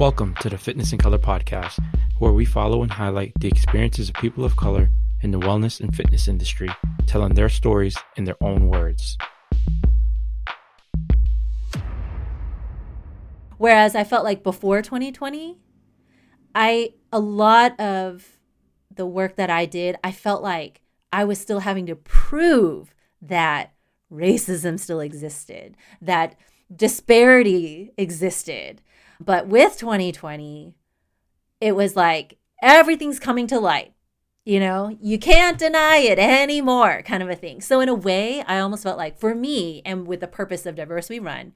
Welcome to the Fitness in Color podcast, where we follow and highlight the experiences of people of color in the wellness and fitness industry, telling their stories in their own words. Whereas I felt like before 2020, I a lot of the work that I did, I felt like I was still having to prove that racism still existed, that disparity existed. But with 2020, it was like everything's coming to light. You know, you can't deny it anymore, kind of a thing. So, in a way, I almost felt like for me and with the purpose of Diverse We Run,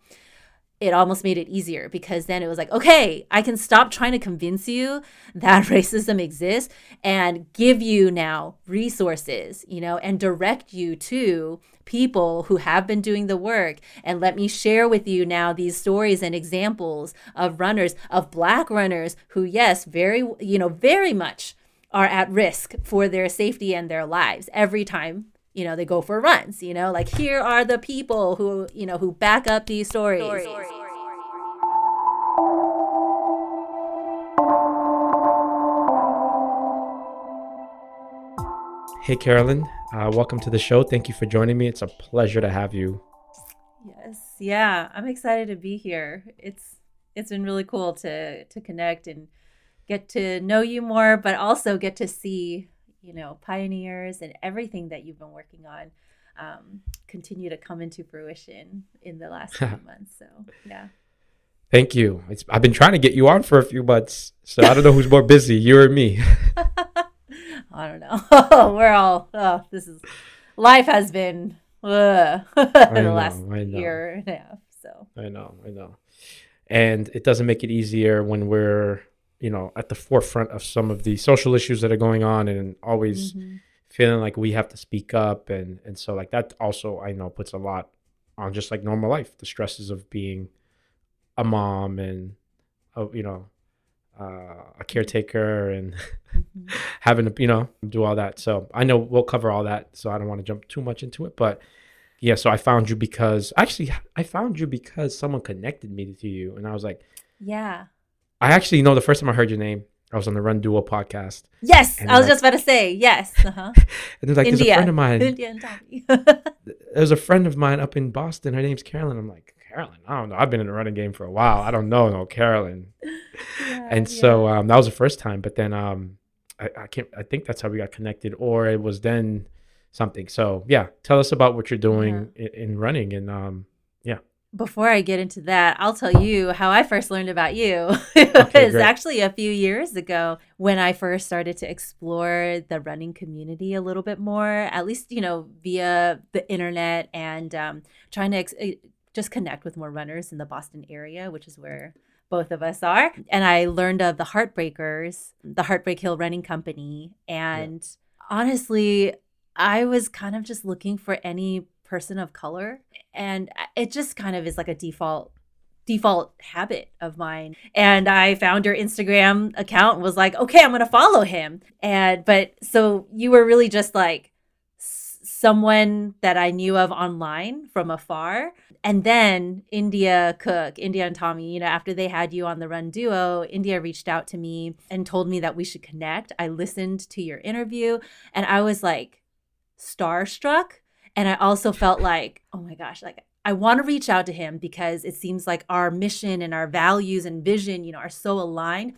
it almost made it easier because then it was like, okay, I can stop trying to convince you that racism exists and give you now resources, you know, and direct you to people who have been doing the work. And let me share with you now these stories and examples of runners, of black runners who, yes, very, you know, very much are at risk for their safety and their lives every time you know they go for runs you know like here are the people who you know who back up these stories, stories. Hey, Carolyn. Uh, welcome to the show. Thank you for joining me. It's a pleasure to have you. Yes, yeah, I'm excited to be here. It's it's been really cool to to connect and get to know you more, but also get to see you know pioneers and everything that you've been working on um, continue to come into fruition in the last few months. So yeah. Thank you. It's, I've been trying to get you on for a few months, so I don't know who's more busy, you or me. I don't know. We're all. Oh, this is life has been uh, in the last year and a half. So I know, I know, and it doesn't make it easier when we're you know at the forefront of some of the social issues that are going on, and always mm-hmm. feeling like we have to speak up, and and so like that also I know puts a lot on just like normal life, the stresses of being a mom and uh, you know uh, a caretaker and mm-hmm. having to you know do all that so i know we'll cover all that so i don't want to jump too much into it but yeah so i found you because actually i found you because someone connected me to you and i was like yeah i actually know the first time i heard your name I was on the Run Duo podcast. Yes, I was like, just about to say yes. Uh-huh. and they're like, India. there's a friend of mine. India and Tommy. there's a friend of mine up in Boston. Her name's Carolyn. I'm like, Carolyn. I don't know. I've been in the running game for a while. I don't know no Carolyn. Yeah, and yeah. so um, that was the first time. But then um, I, I can't. I think that's how we got connected, or it was then something. So yeah, tell us about what you're doing yeah. in, in, running, and um, yeah. Before I get into that, I'll tell you how I first learned about you. it was okay, actually a few years ago when I first started to explore the running community a little bit more, at least, you know, via the internet and um, trying to ex- just connect with more runners in the Boston area, which is where both of us are. And I learned of the Heartbreakers, the Heartbreak Hill Running Company. And yeah. honestly, I was kind of just looking for any person of color. And it just kind of is like a default default habit of mine and i found your instagram account and was like okay i'm gonna follow him and but so you were really just like someone that I knew of online from afar. And then India Cook, India and Tommy, you know, after they had you on the Run Duo, India reached out to me and told me that we should connect. I listened to your interview and I was like starstruck. And I also felt like, oh my gosh, like I want to reach out to him because it seems like our mission and our values and vision, you know, are so aligned.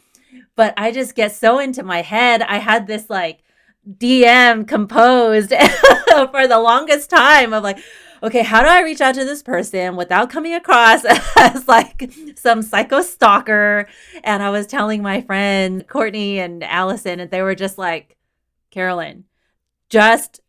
But I just get so into my head. I had this like DM composed for the longest time of like, okay, how do I reach out to this person without coming across as like some psycho stalker? And I was telling my friend Courtney and Allison, and they were just like, Carolyn, just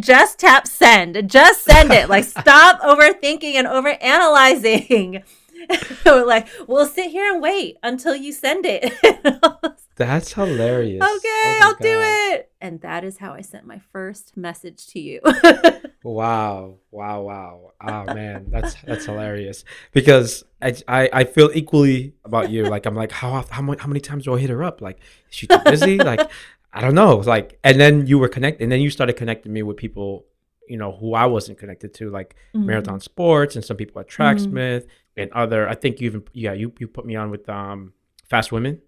just tap send. Just send it. Like stop overthinking and overanalyzing like we'll sit here and wait until you send it That's hilarious. Okay, oh I'll God. do it. And that is how I sent my first message to you. wow. Wow, wow. Oh man, that's that's hilarious. Because I, I, I feel equally about you. Like I'm like, how how many how many times do I hit her up? Like, is she too busy? like, I don't know. Like and then you were connected and then you started connecting me with people, you know, who I wasn't connected to, like mm-hmm. marathon sports and some people at Tracksmith. Mm-hmm and other. I think you even yeah you you put me on with um Fast Women.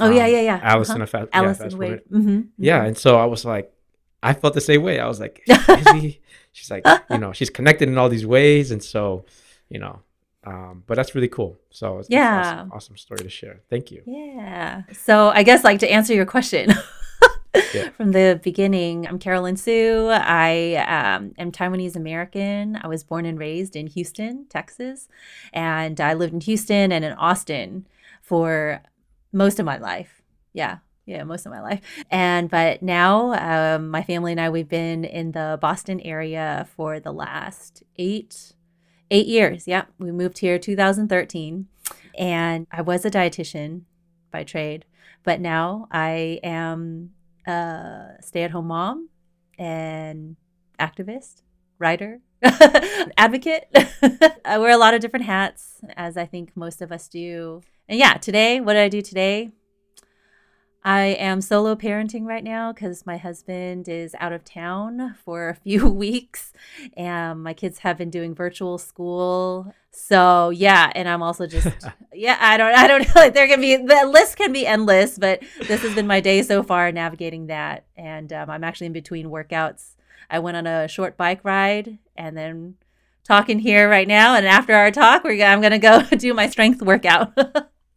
Oh yeah, Um, yeah, yeah. Allison, Uh-huh. a fast, Allison yeah, Wade. Women. hmm Yeah, and so I was like, I felt the same way. I was like? She's like, you know, she's connected in all these ways, and so, you know, um, but that's really cool. So it's, it's Yeah. awesome, awesome story to share. Thank you. Yeah. So I guess like to answer your question Yeah. from the beginning, I'm Carolyn Su. I um, am Taiwanese American. I was born and raised in Houston, Texas, and I lived in Houston and in Austin for most of my life. Yeah. Yeah, most of my life. And but now um, my family and I we've been in the Boston area for the last eight eight years. Yeah, we moved here 2013, and I was a dietitian by trade, but now I am a stay-at-home mom and activist, writer, advocate. I wear a lot of different hats, as I think most of us do. And yeah, today, what did I do today? I am solo parenting right now because my husband is out of town for a few weeks and my kids have been doing virtual school. So yeah, and I'm also just yeah, I don't I don't know like there can be the list can be endless, but this has been my day so far navigating that and um, I'm actually in between workouts. I went on a short bike ride and then talking here right now and after our talk we're I'm going to go do my strength workout.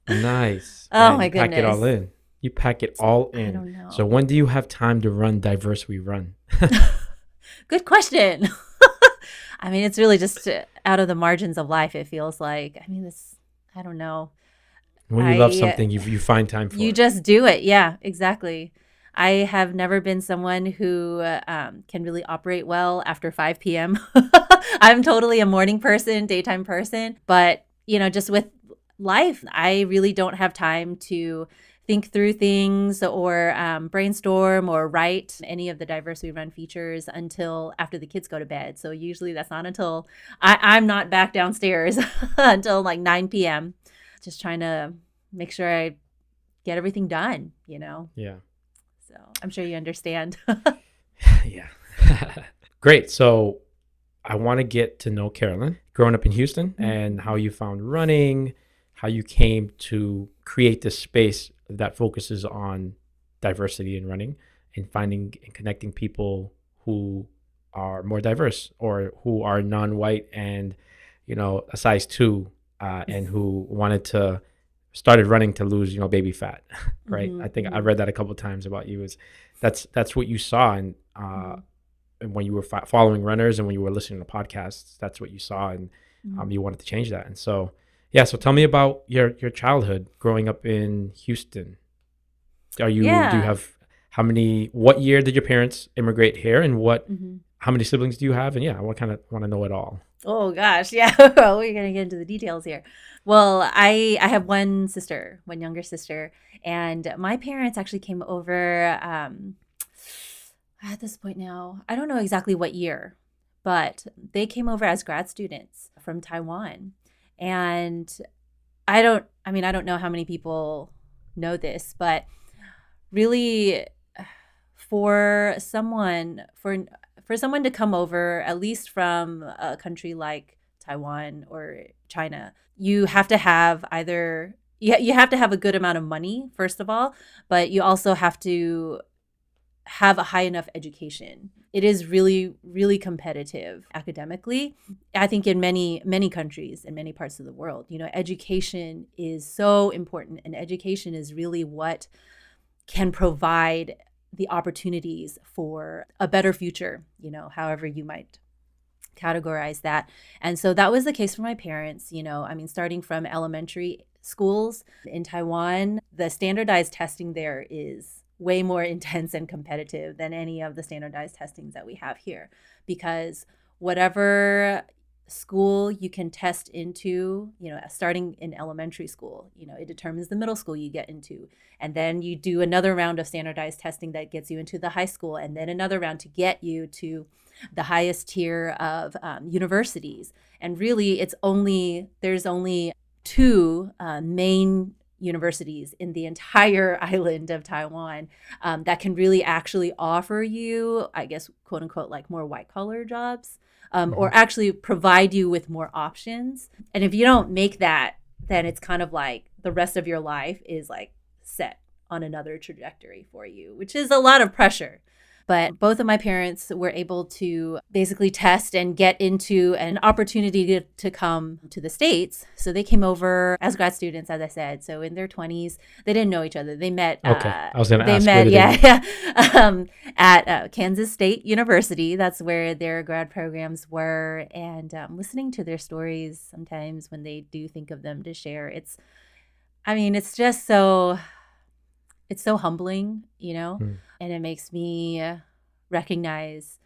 Nice. Oh, Man, my goodness. Pack it all in. You pack it all I in. don't know. So when do you have time to run diverse we run? Good question. I mean, it's really just uh, out of the margins of life. It feels like. I mean, this. I don't know. When you love I, uh, something, you you find time for You it. just do it. Yeah, exactly. I have never been someone who uh, um, can really operate well after 5 p.m. I'm totally a morning person, daytime person, but you know, just with life, I really don't have time to think through things or um, brainstorm or write any of the Diverse We Run features until after the kids go to bed. So usually that's not until I, I'm not back downstairs until like 9 p.m. Just trying to make sure I get everything done, you know? yeah. So I'm sure you understand. yeah. Great. So I want to get to know Carolyn, growing up in Houston, Mm-hmm. and how you found running, how you came to create this space that focuses on diversity in running and finding and connecting people who are more diverse or who are non-white and you know a size two uh, and who wanted to started running to lose you know baby fat right Mhm, i think i mhm. read that a couple times about you is that's that's what you saw and uh and when you were fo- following runners and when you were listening to podcasts that's what you saw and Mm-hmm. um, you wanted to change that and so yeah so tell me about your your childhood growing up in houston are you do you have how many what year did your parents immigrate here and what Mhm. how many siblings do you have and yeah i want kind of want to know it all Oh gosh, yeah. We're gonna get into the details here. Well, I I have one sister, one younger sister, and my parents actually came over um, at this point now. I don't know exactly what year, but they came over as grad students from Taiwan, and I don't. I mean, I don't know how many people know this, but really, for someone for for someone to come over, at least from a country like Taiwan or China, you have to have either you, you have to have a good amount of money first of all, but you also have to have a high enough education. It is really really competitive academically. I think in many many countries in many parts of the world, you know, education is so important and education is really what can provide the opportunities for a better future, you know, however you might categorize that. And so that was the case for my parents, you know, I mean, starting from elementary schools in Taiwan, the standardized testing there is way more intense and competitive than any of the standardized testings that we have here because whatever school you can test into, you know, starting in elementary school, you know, it determines the middle school you get into. And then you do another round of standardized testing that gets you into the high school, and then another round to get you to the highest tier of um, universities. And really, it's only, there's only two uh, main universities in the entire island of Taiwan um, that can really actually offer you, I guess, quote unquote, like more white collar jobs. um, mm-hmm. or actually provide you with more options. And if you don't make that, then it's kind of like the rest of your life is like set on another trajectory for you, which is a lot of pressure. But both of my parents were able to basically test and get into an opportunity to, to come to the States. So they came over as grad students, as I said. So in their 20s, they didn't know each other. They met. Okay. Uh, I was going to ask. They met, yeah, yeah um, at uh, Kansas State University. That's where their grad programs were. And um, listening to their stories sometimes when they do think of them to share, it's, I mean, it's just so it's so humbling, you know, mm. and it makes me recognize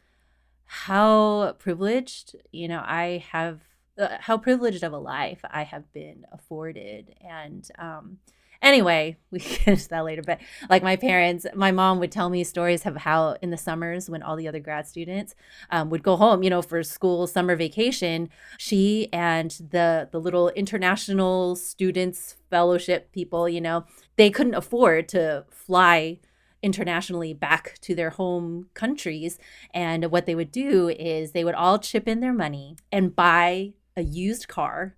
how privileged, you know, I have, uh, how privileged of a life I have been afforded. And, um, Anyway, we into that later. But like my parents, my mom would tell me stories of how in the summers when all the other grad students um, would go home, you know, for school summer vacation, she and the the little international students fellowship people, you know, they couldn't afford to fly internationally back to their home countries. And what they would do is they would all chip in their money and buy a used car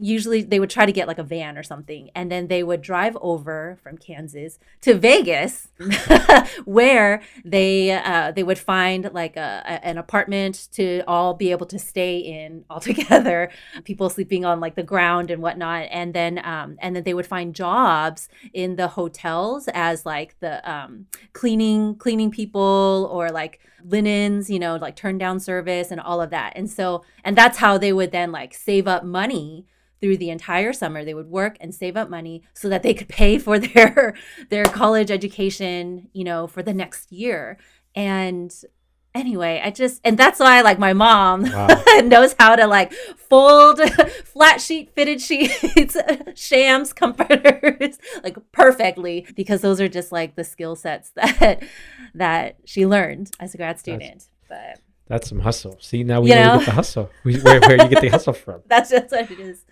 usually they would try to get like a van or something and then they would drive over from kansas to vegas where they uh, they would find like a, a, an apartment to all be able to stay in all together people sleeping on like the ground and whatnot and then um, and then they would find jobs in the hotels as like the um, cleaning cleaning people or like linens you know like turn down service and all of that and so and that's how they would then like save up money through the entire summer. They would work and save up money so that they could pay for their their college education, you know, for the next year. And anyway, I just and that's why like my mom wow. knows how to like fold flat sheet fitted sheets, shams, comforters like perfectly because those are just like the skill sets that that she learned as a grad student. That's, but that's some hustle. See, now we you know, know? get the hustle. where, where do you get the hustle from. That's just what it is.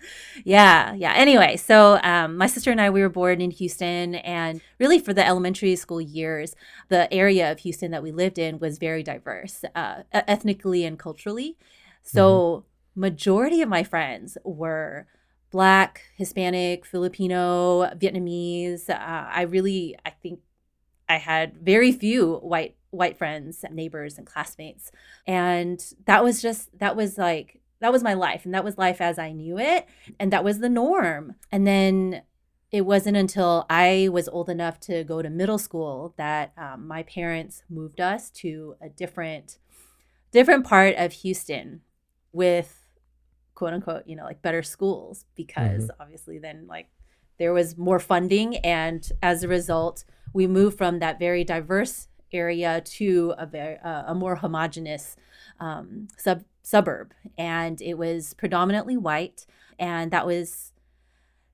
Yeah, yeah. Anyway, so um, my sister and I, we were born in Houston, and really for the elementary school years, the area of Houston that we lived in was very diverse, uh, ethnically and culturally. So mm-hmm. majority of my friends were Black, Hispanic, Filipino, Vietnamese. Uh, I really, I think I had very few white white friends, neighbors, and classmates. And that was just, that was like, that was my life. And that was life as I knew it. And that was the norm. And then it wasn't until I was old enough to go to middle school that um, my parents moved us to a different, different part of Houston with quote unquote, you know, like better schools because mm-hmm. obviously then like there was more funding. And as a result, we moved from that very diverse area to a very uh, a more homogenous um, sub suburb, and it was predominantly white, and that was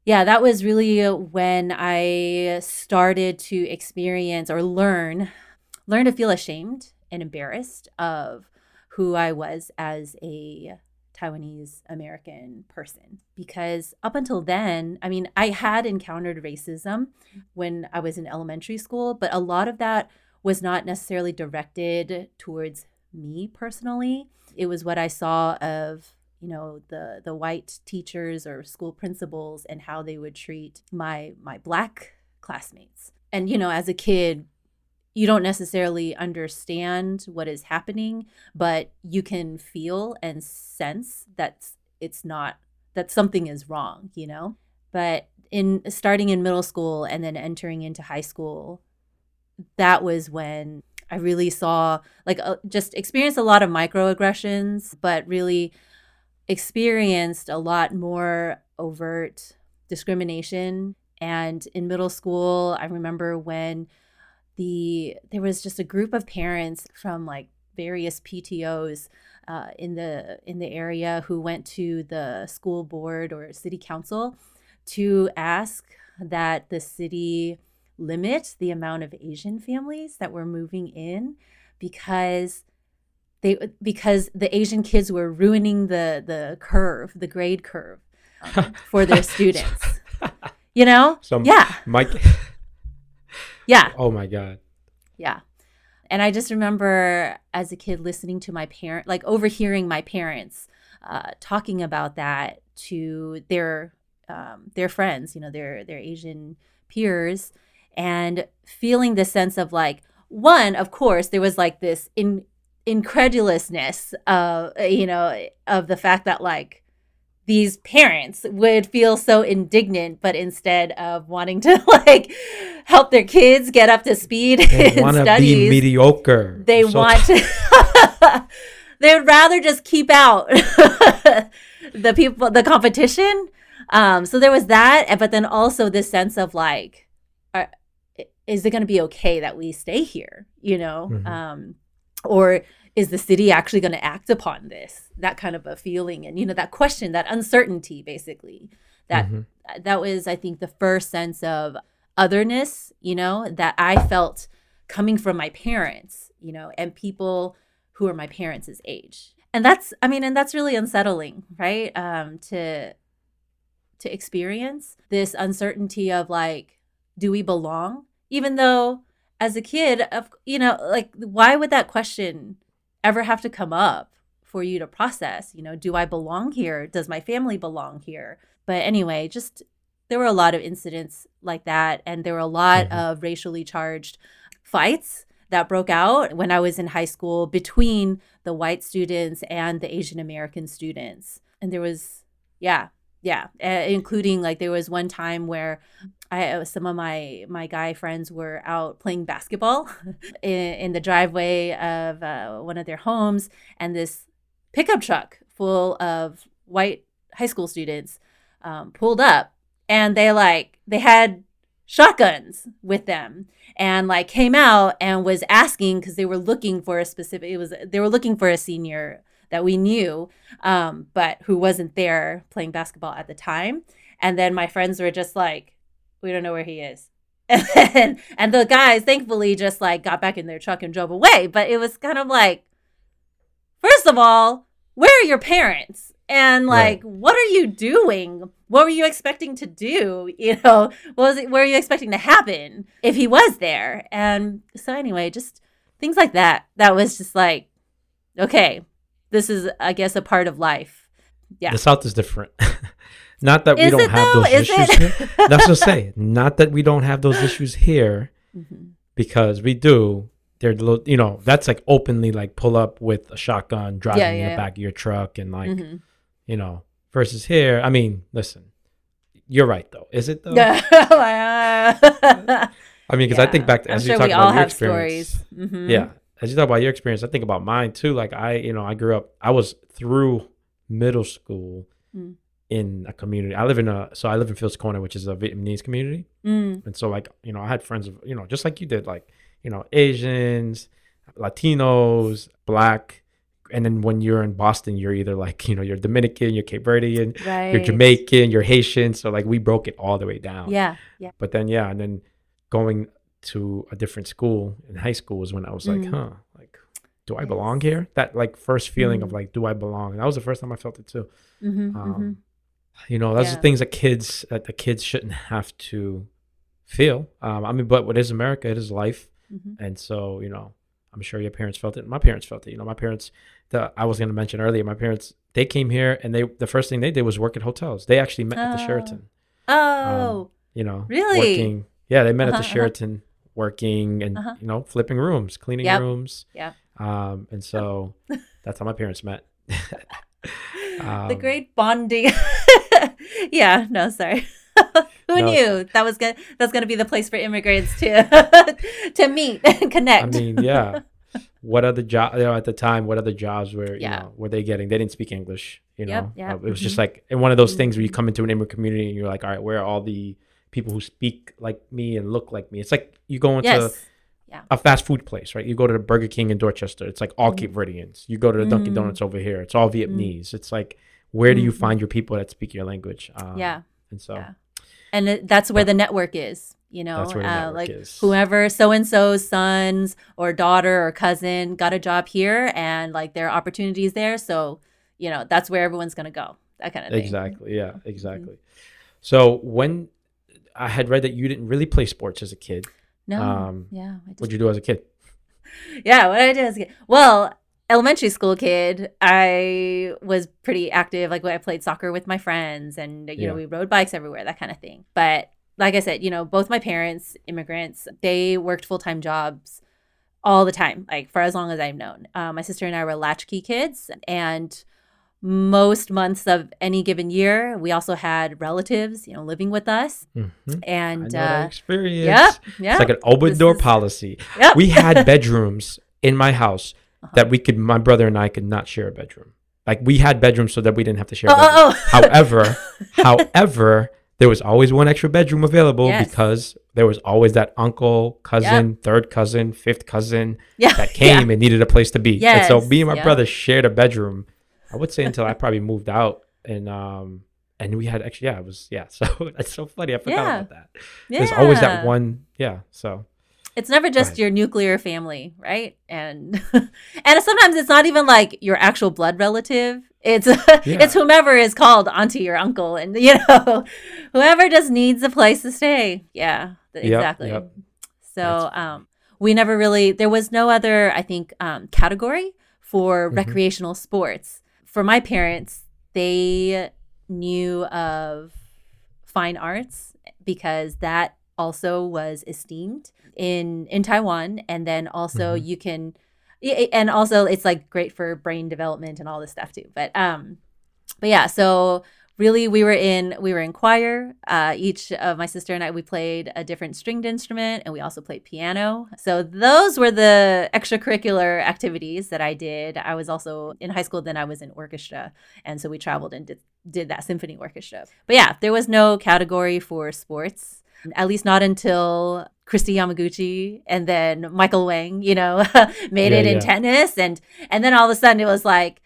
yeah, that was really when I started to experience or learn learn to feel ashamed and embarrassed of who I was as a Taiwanese American person. Because up until then, I mean, I had encountered racism when I was in elementary school, but a lot of that was not necessarily directed towards me personally. It was what I saw of you know the the white teachers or school principals and how they would treat my my black classmates. And you know, as a kid, you don't necessarily understand what is happening, but you can feel and sense that it's not that something is wrong, you know? But in starting in middle school and then entering into high school, that was when I really saw like uh, just experienced a lot of microaggressions, but really experienced a lot more overt discrimination. And in middle school, I remember when the there was just a group of parents from like various PTOs uh, in the in the area who went to the school board or city council to ask that the city limit the amount of Asian families that were moving in because they because the Asian kids were ruining the the curve, the grade curve um, for their students. You know? So yeah. Mike Yeah. Oh my god. Yeah. And I just remember as a kid listening to my parent, like overhearing my parents uh, talking about that to their um, their friends, you know, their their Asian peers, and feeling the sense of like one, of course, there was like this in incredulousness of you know of the fact that like these parents would feel so indignant but instead of wanting to like help their kids get up to speed they in studies be mediocre. they so want to they would rather just keep out the people the competition. Um so there was that but then also this sense of like is it going to be okay that we stay here you know? Mm-hmm. um or is the city actually going to act upon this? That kind of a feeling and you know that question that uncertainty basically. That mm-hmm. that was i think the first sense of otherness you know that i felt coming from my parents you know and people who are my parents' age. And that's i mean and that's really unsettling right? Um to to experience this uncertainty of like do we belong even though as a kid of you know like why would that question ever have to come up for you to process? You know do i belong here? Does my family belong here? But anyway just there were a lot of incidents like that and there were a lot mm-hmm. of racially charged fights that broke out when i was in high school between the white students and the asian american students. And there was yeah yeah uh, including like there was one time where I uh, some of my my guy friends were out playing basketball in, in, the driveway of uh, one of their homes, and this pickup truck full of white high school students um, pulled up, and they like they had shotguns with them and like came out and was asking because they were looking for a specific it was they were looking for a senior that we knew um, but who wasn't there playing basketball at the time and then my friends were just like we don't know where he is. and, and the guys thankfully just like got back in their truck and drove away. But it was kind of like, first of all, where are your parents? And like, right. what are you doing? What were you expecting to do? You know, what was it? What were you expecting to happen if he was there? And so anyway, just things like that. That was just like, okay, this is, I guess, a part of life. Yeah. The South is different. Not that is we don't have though? those is issues here. That's what say. Not that we don't have those issues here, mm-hmm. because we do. They're you know that's like openly like pull up with a shotgun driving yeah, yeah, in the back of your truck and like mm-hmm. you know versus here. I mean, listen, you're right though. Is it though? I mean, because I think back to as I'm you sure talk about your experience. Mm-hmm. Yeah, as you talk about your experience, I think about mine too. Like I, you know, I grew up. I was through middle school. Mm in a community. I live in a so I live in Fields Corner, which is a Vietnamese community, mm. and so like you know I had friends of you know just like you did, like you know Asians, Latinos, Black, and then when you're in Boston, you're either like you know you're Dominican, you're Cape Verdean, right. you're Jamaican, you're Haitian. So like we broke it all the way down. Yeah, yeah. But then yeah, and then going to a different school in high school was when I was like, mm. huh, like do I belong here? That like first feeling mm. of like, do I belong? And that was the first time I felt it too. Mm-hmm, um, mm-hmm. You know, those yeah. are things that kids that the kids shouldn't have to feel. Um, I mean, but what is America? It is life, mm-hmm. and so you know, I'm sure your parents felt it. My parents felt it. You know, my parents. The I was going to mention earlier. My parents they came here and they the first thing they did was work at hotels. They actually met oh. at the Sheraton. Oh, um, you know, really? Working. Yeah, they met uh-huh, at the uh-huh, uh-huh. Sheraton, uh-huh. Working and uh-huh. you know flipping rooms, cleaning yep. rooms. Yeah. Um, and so that's how my parents met. um, the great bonding. yeah, no, sorry. Who no, knew that was gonna That's going to be the place for immigrants to to meet and connect. I mean, yeah. What other job? You know, at the time, what other jobs were yeah. you know were they getting? They didn't speak English. You know, yep, yep. Uh, it was mm-hmm. just like in one of those things where you mm-hmm. come into an immigrant community and you're like, all right, where are all the people who speak like me and look like me? It's like you go into yes. yeah. a fast food place, right? You go to the Burger King in Dorchester. It's like all mm-hmm. Cape Verdeans. You go to the Dunkin' mm-hmm. Donuts over here. It's all Vietnamese. Mm-hmm. It's like where do you mm-hmm. find your people that speak your language? Um, yeah. And so, yeah. and it, that's where the network is, you know, uh, like is. whoever so and so's sons or daughter or cousin got a job here and like there are opportunities there. So, you know, that's where everyone's going to go. That kind of thing. Exactly. Yeah, mm-hmm. exactly. Mm-hmm. So when I had read that you didn't really play sports as a kid. No. Um, yeah. What'd you do as a kid? yeah, what I did as a kid. Well, elementary school kid, I was pretty active. Like I played soccer with my friends and you yeah. know, we rode bikes everywhere, that kind of thing. But like I said, you know, both my parents, immigrants, they worked full-time jobs all the time, like for as long as I've known. Uh, my sister and I were latchkey kids and most months of any given year. We also had relatives, you know, living with us. Mm-hmm. And uh, experience. Yep, yep. It's like an open this door is, policy. Yep. We had bedrooms in my house uh-huh. that we could, my brother and I could not share a bedroom. Like we had bedrooms so that we didn't have to share. Oh, oh, oh. however, however, there was always one extra bedroom available yes. because there was always that uncle, cousin, yep. third cousin, fifth cousin yeah. that came yeah. and needed a place to be. Yes. And so me and my yep. brother shared a bedroom I would say until I probably moved out and um and we had actually yeah it was yeah so that's so funny I forgot yeah. about that. Yeah. There's always that one yeah so it's never just your nuclear family, right? And and sometimes it's not even like your actual blood relative. It's yeah. it's whomever is called onto your uncle, and you know, whoever just needs a place to stay. Yeah, exactly. Yep, yep. So um, we never really there was no other I think um, category for mm-hmm. recreational sports for my parents, they knew of fine arts because that also was esteemed in in Taiwan and then also mm-hmm. you can and also it's like great for brain development and all this stuff too. But um but yeah, so really we were in we were in choir. Uh, each of my sister and i we played a different stringed instrument and we also played piano. So those were the extracurricular activities that i did. I was also in high school then i was in orchestra and so we traveled and did, did that symphony orchestra. But yeah there was no category for sports at least not until Kristi Yamaguchi and then Michael Chang, you know, made yeah, it in yeah. tennis. And and then all of a sudden it was like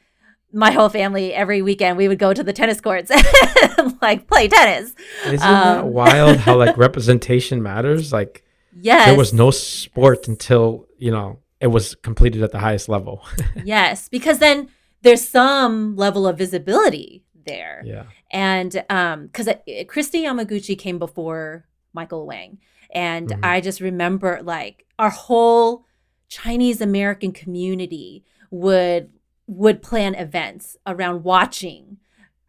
my whole family every weekend we would go to the tennis courts and like play tennis. Isn't um, that wild how like representation matters? Like yes. there was no sport until, you know, it was completed at the highest level. yes, because then there's some level of visibility there. Yeah. And um cuz Kristi Yamaguchi came before Michael Chang and mm-hmm. I just remember like our whole Chinese American community would would plan events around watching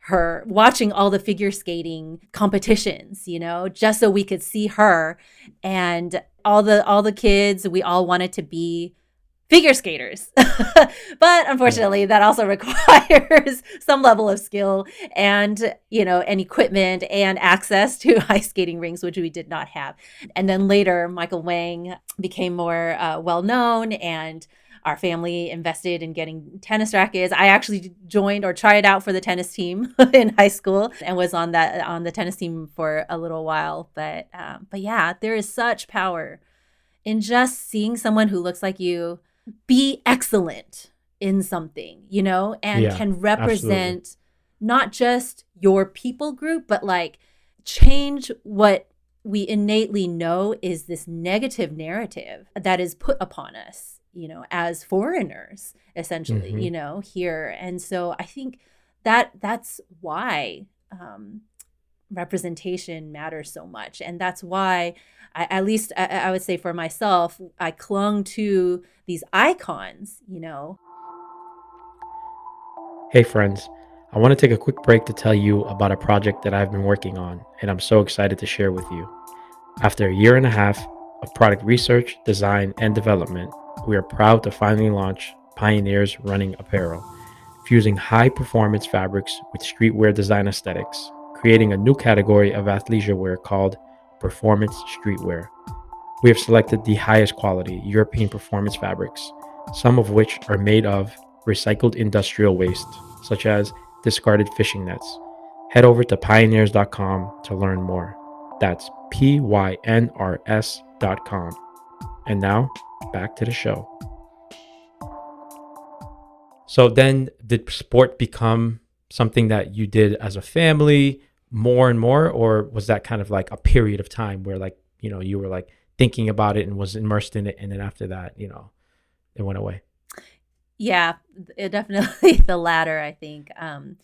her watching all the figure skating competitions you know just so we could see her and all the all the kids. We all wanted to be figure skaters. But unfortunately that also requires some level of skill and you know and equipment and access to ice skating rinks which we did not have. And then later michael chang became more uh, well known and our family invested in getting tennis rackets. I actually joined or tried out for the tennis team in high school and was on that on the tennis team for a little while. But um, but yeah, there is such power in just seeing someone who looks like you be excellent in something, you know, and yeah, can represent absolutely. not just your people group, but like change what we innately know is this negative narrative that is put upon us you know, as foreigners, essentially, mm-hmm. you know, here. And so I think that that's why um, representation matters so much. And that's why, I, at least I, I would say for myself, I clung to these icons, you know. Hey, friends. I want to take a quick break to tell you about a project that I've been working on, and I'm so excited to share with you. After a year and a half of product research, design, and development, we are proud to finally launch Pioneers Running Apparel, fusing high performance fabrics with streetwear design aesthetics, creating a new category of athleisure wear called Performance Streetwear. We have selected the highest quality European performance fabrics, some of which are made of recycled industrial waste, such as discarded fishing nets. Head over to pynrs.com to learn more. That's P Y N R S.com. And now, back to the show. So then did sport become something that you did as a family more and more or was that kind of like a period of time where like, you know, you were like thinking about it and was immersed in it and then after that, you know, it went away? Yeah, it definitely the latter, I think. Um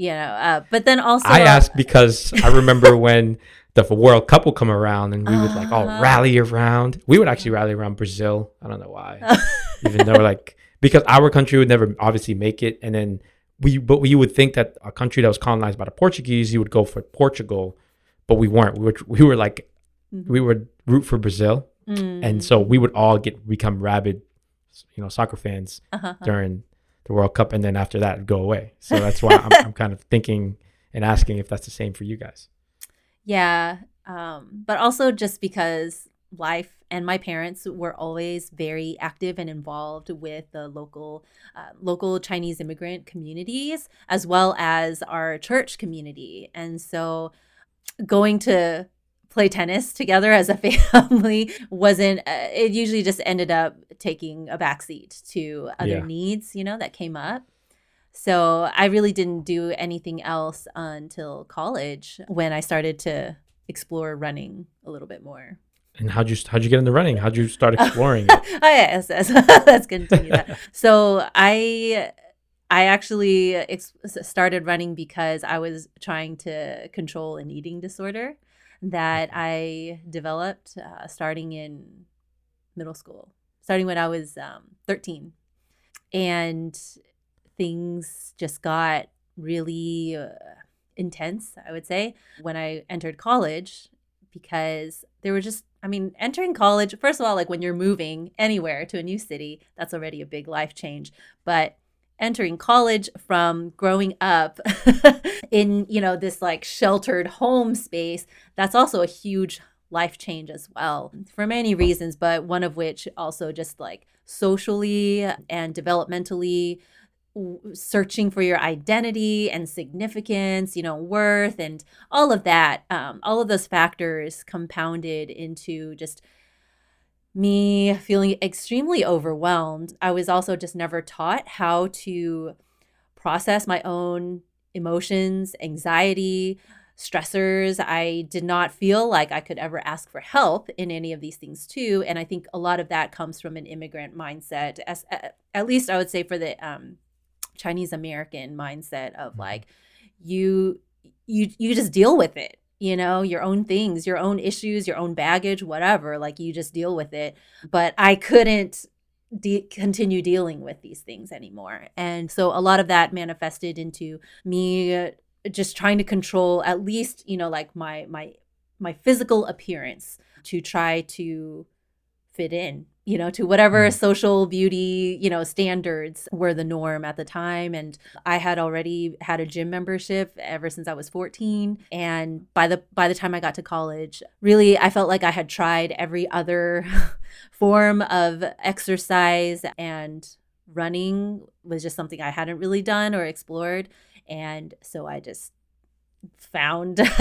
you know, uh, but then also I asked because I remember when the World Cup would come around and we would like all Uh-huh. rally around. We would actually rally around Brazil. I don't know why, even though like because our country would never obviously make it, and then we but we would think that a country that was colonized by the Portuguese, you would go for Portugal, but we weren't. We were we were like we would root for Brazil, Mm, and so we would all get become rabid, you know, soccer fans uh-huh. during the World Cup, and then after that, go away. So that's why I'm, I'm kind of thinking and asking if that's the same for you guys. Yeah. Um, but also just because life and my parents were always very active and involved with the local uh, local Chinese immigrant communities as well as our church community. And so going to play tennis together as a family wasn't uh, it usually just ended up taking a backseat to other Yeah. needs, you know, that came up. So I really didn't do anything else until college when I started to explore running a little bit more. And how'd you how'd you get into running? How'd you start exploring it? oh yes, yes. let's continue that. So I I actually ex- started running because I was trying to control an eating disorder that I developed uh, starting in middle school, starting when I was um, 13. And things just got really uh, intense, I would say, when I entered college because there were just I mean, entering college, first of all, like when you're moving anywhere to a new city, that's already a big life change. But entering college from growing up in, you know, this like sheltered home space, that's also a huge life change as well for many reasons, but one of which also just like socially and developmentally searching for your identity and significance, you know, worth and all of that, um, all of those factors compounded into just me feeling extremely overwhelmed. I was also just never taught how to process my own emotions, anxiety, stressors. I did not feel like I could ever ask for help in any of these things too, and I think a lot of that comes from an immigrant mindset. As at least I would say for the um, Chinese American mindset of like you you you just deal with it you know your own things your own issues your own baggage whatever like you just deal with it. But i couldn't de- continue dealing with these things anymore. And so a lot of that manifested into me just trying to control at least you know like my my my physical appearance to try to fit in you know to whatever Mm. social beauty you know standards were the norm at the time. And i had already had a gym membership ever since i was 14 and by the by the time i got to college really i felt like i had tried every other form of exercise and running was just something i hadn't really done or explored. And so i just found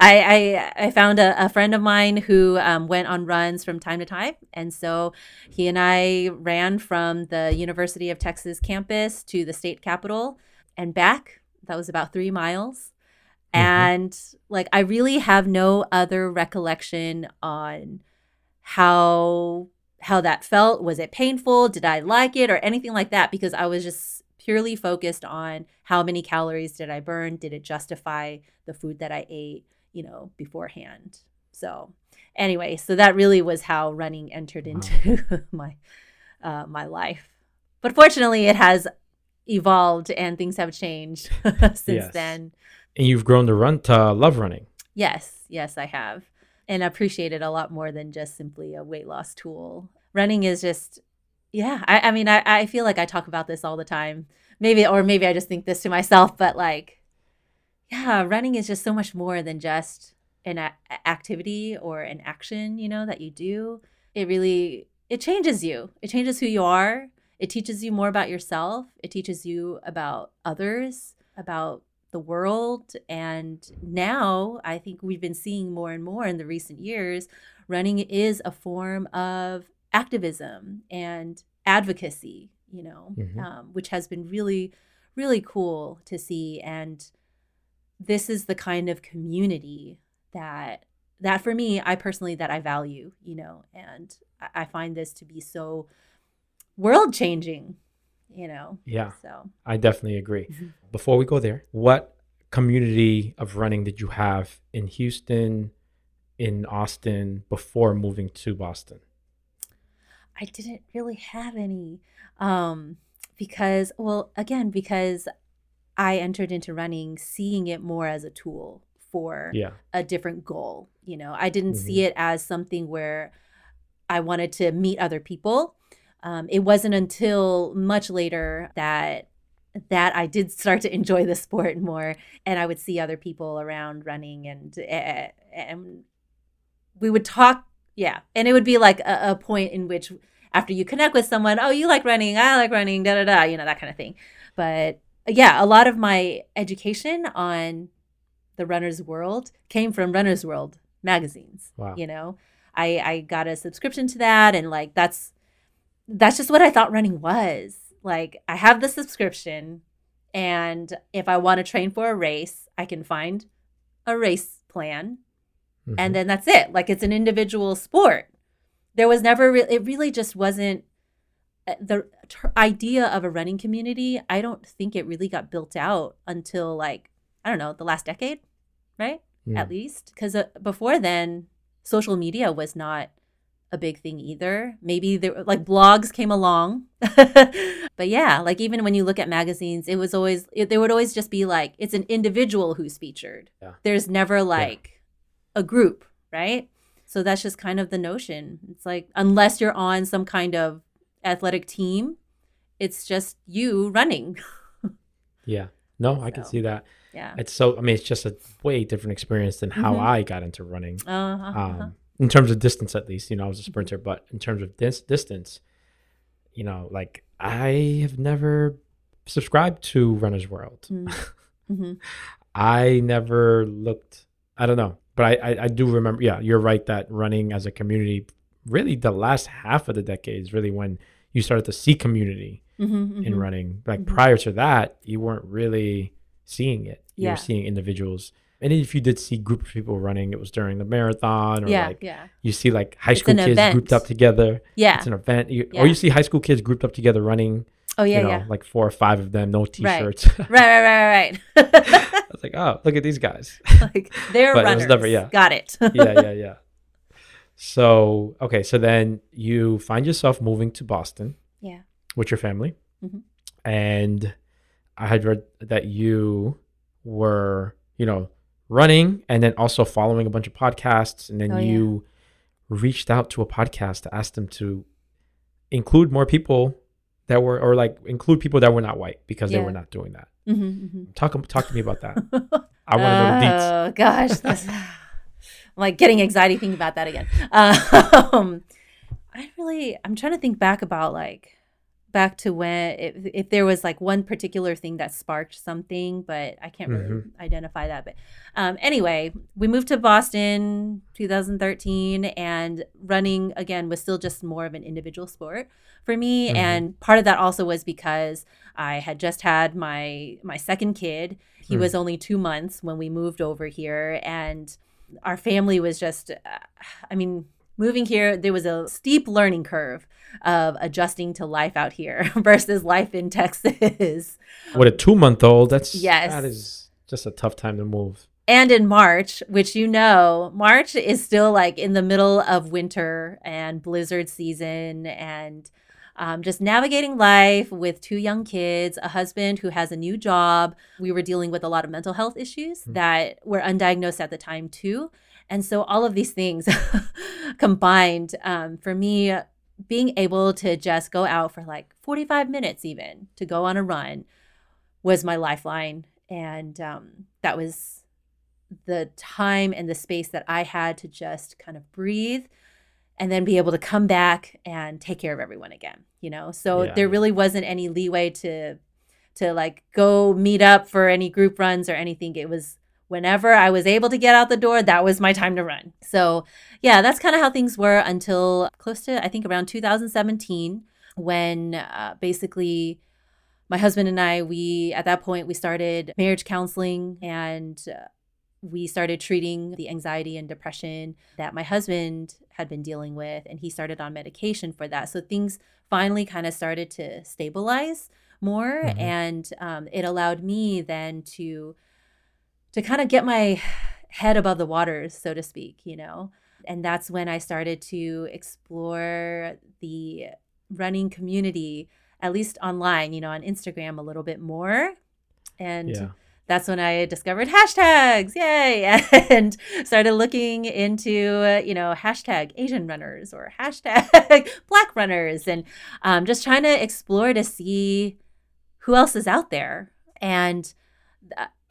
I, I I found a, a friend of mine who um, went on runs from time to time, and so he and I ran from the University of Texas campus to the state capitol and back. That was about three miles, Mhm. and like I really have no other recollection on how how that felt. Was it painful? Did I like it or anything like that? Because I was just purely focused on how many calories did I burn? Did it justify the food that I ate, you know, beforehand? So, anyway, so that really was how running entered Wow. into my uh, my life. But fortunately, it has evolved and things have changed since Yes. then. And you've grown to run to love running. Yes, yes, I have. And appreciate it a lot more than just simply a weight loss tool. Running is just, yeah, I, I mean, I, I feel like I talk about this all the time. Maybe, or maybe I just think this to myself, but like, yeah, running is just so much more than just an a- activity or an action, you know, that you do. It really, it changes you. It changes who you are. It teaches you more about yourself. It teaches you about others, about the world. And now I think we've been seeing more and more in the recent years, running is a form of activism and advocacy, you know, Mhm. um, which has been really, really cool to see. And this is the kind of community that that for me i personally that i value you know and i, I find this to be so world changing you know. Yeah. So I definitely agree. Mm-hmm. Before we go there, what community of running did you have in Houston, in Austin before moving to Boston? I didn't really have any um because well again because I entered into running seeing it more as a tool for Yeah. a different goal. You know, I didn't Mhm. see it as something where I wanted to meet other people. Um, it wasn't until much later that that I did start to enjoy the sport more, and I would see other people around running, and uh, and we would talk. Yeah, and it would be like a, a point in which after you connect with someone, oh, you like running, I like running, da da da, you know that kind of thing. But yeah, a lot of my education on the runner's world came from runner's world magazines Wow. you know i i got a subscription to that and like that's that's just what i thought running was like i have the subscription and if i want to train for a race i can find a race plan Mhm. and then that's it. Like it's an individual sport. There was never re- it really just wasn't uh, the ter- idea of a running community i don't think it really got built out until like i don't know the last decade right? Mm. at least. Because uh, before then social media was not a big thing either. Maybe there like blogs came along. But yeah like even when you look at magazines it was always it, there would always just be like it's an individual who's featured. Yeah. there's never like a group right so that's just kind of the notion it's like unless you're on some kind of athletic team it's just you running Yeah. No, I can see that. yeah It's so, I mean, it's just a way different experience than how Mhm. I got into running. uh-huh, uh-huh. Um, in terms of distance, at least, you know, I was a sprinter, but in terms of dis- distance, you know, like I have never subscribed to Runner's World. Mm. Mhm. I never looked, I don't know, but I, I, I do remember, yeah, you're right that running as a community, really the last half of the decade is really when you started to see community Mhm, in mhm. running. Like Mhm. prior to that, you weren't really seeing it. You Yeah. were seeing individuals. And if you did see group of people running, it was during the marathon or yeah like yeah you see like high It's school kids grouped up together. yeah It's an event. You, Yeah. Or you see high school kids grouped up together running, oh yeah you know, yeah like four or five of them, no t-shirts. right right right right I was like, oh, look at these guys. like they're But it was runners never- yeah. got it yeah, yeah, yeah. So, okay, so then you find yourself moving to Boston yeah with your family. Mhm. And I had read that you were, you know, running and then also following a bunch of podcasts. And then Oh, yeah. you reached out to a podcast to ask them to include more people that were, or like include people that were not white because they were not doing that. Hmm Talk, talk to me about that. I want to know the deets. oh gosh this, I'm like getting anxiety thinking about that again um i really i'm trying to think back about like back to when if, if there was like one particular thing that sparked something but i can't really Mhm. identify that but um anyway we moved to boston 2013 and running again was still just more of an individual sport for me Mhm. and part of that also was because i had just had my my second kid he Hmm. was only two months when we moved over here and our family was just uh, i mean moving here there was a steep learning curve of adjusting to life out here versus life in texas With a two month old, that's, Yes. that is just a tough time to move. and in March, which you know, March is still like in the middle of winter and blizzard season and um, just navigating life with two young kids, a husband who has a new job. We were dealing with a lot of mental health issues Hmm. that were undiagnosed at the time, too. And so, all of these things combined um, for me, being able to just go out for like 45 minutes, even to go on a run, was my lifeline. And um, that was the time and the space that I had to just kind of breathe and then be able to come back and take care of everyone again, you know? So Yeah. there really wasn't any leeway to to like go meet up for any group runs or anything. It was whenever I was able to get out the door, that was my time to run. So, yeah, that's kind of how things were until close to I think around 2017 when uh, basically my husband and I, we at that point we started marriage counseling and uh, we started treating the anxiety and depression that my husband had been dealing with and he started on medication for that. So things finally kind of started to stabilize more, mm-hmm. and um, it allowed me then to to kind of get my head above the waters, so to speak. You know, and that's when I started to explore the running community, at least online. You know, on Instagram a little bit more, and. Yeah that's when I discovered hashtags, yay, and started looking into, uh, you know, hashtag Asian runners or hashtag Black runners, and um, just trying to explore to see who else is out there. And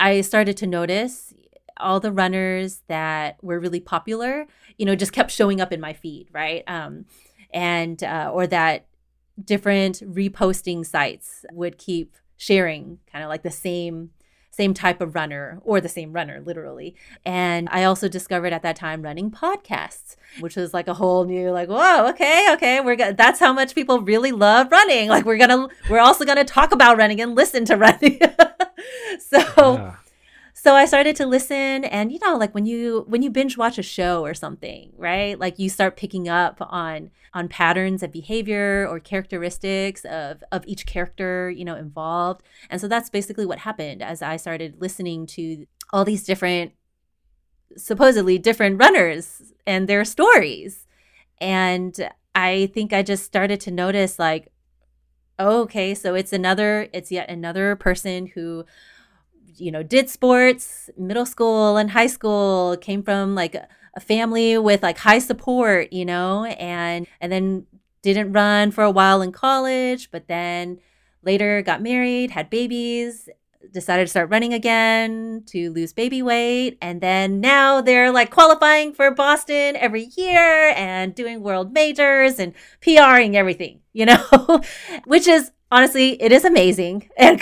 I started to notice all the runners that were really popular, you know, just kept showing up in my feed, right? Um, and uh, or that different reposting sites would keep sharing kind of like the same same type of runner or the same runner, literally. And I also discovered at that time running podcasts, which was like a whole new, like, whoa, okay, okay, we're gonna, that's how much people really love running. Like, we're gonna, we're also gonna talk about running and listen to running. so, yeah so i started to listen and you know like when you when you binge watch a show or something right? Like you start picking up on on patterns of behavior or characteristics of of each character you know involved. And so that's basically what happened as i started listening to all these different supposedly different runners and their stories. And i think i just started to notice like okay so it's another it's yet another person who you know, did sports middle school and high school, came from like a family with like high support, you know, and and then didn't run for a while in college, but then later got married, had babies, decided to start running again to lose baby weight. And then now they're like qualifying for Boston every year and doing world majors and PRing everything, you know, which is honestly, it is amazing, and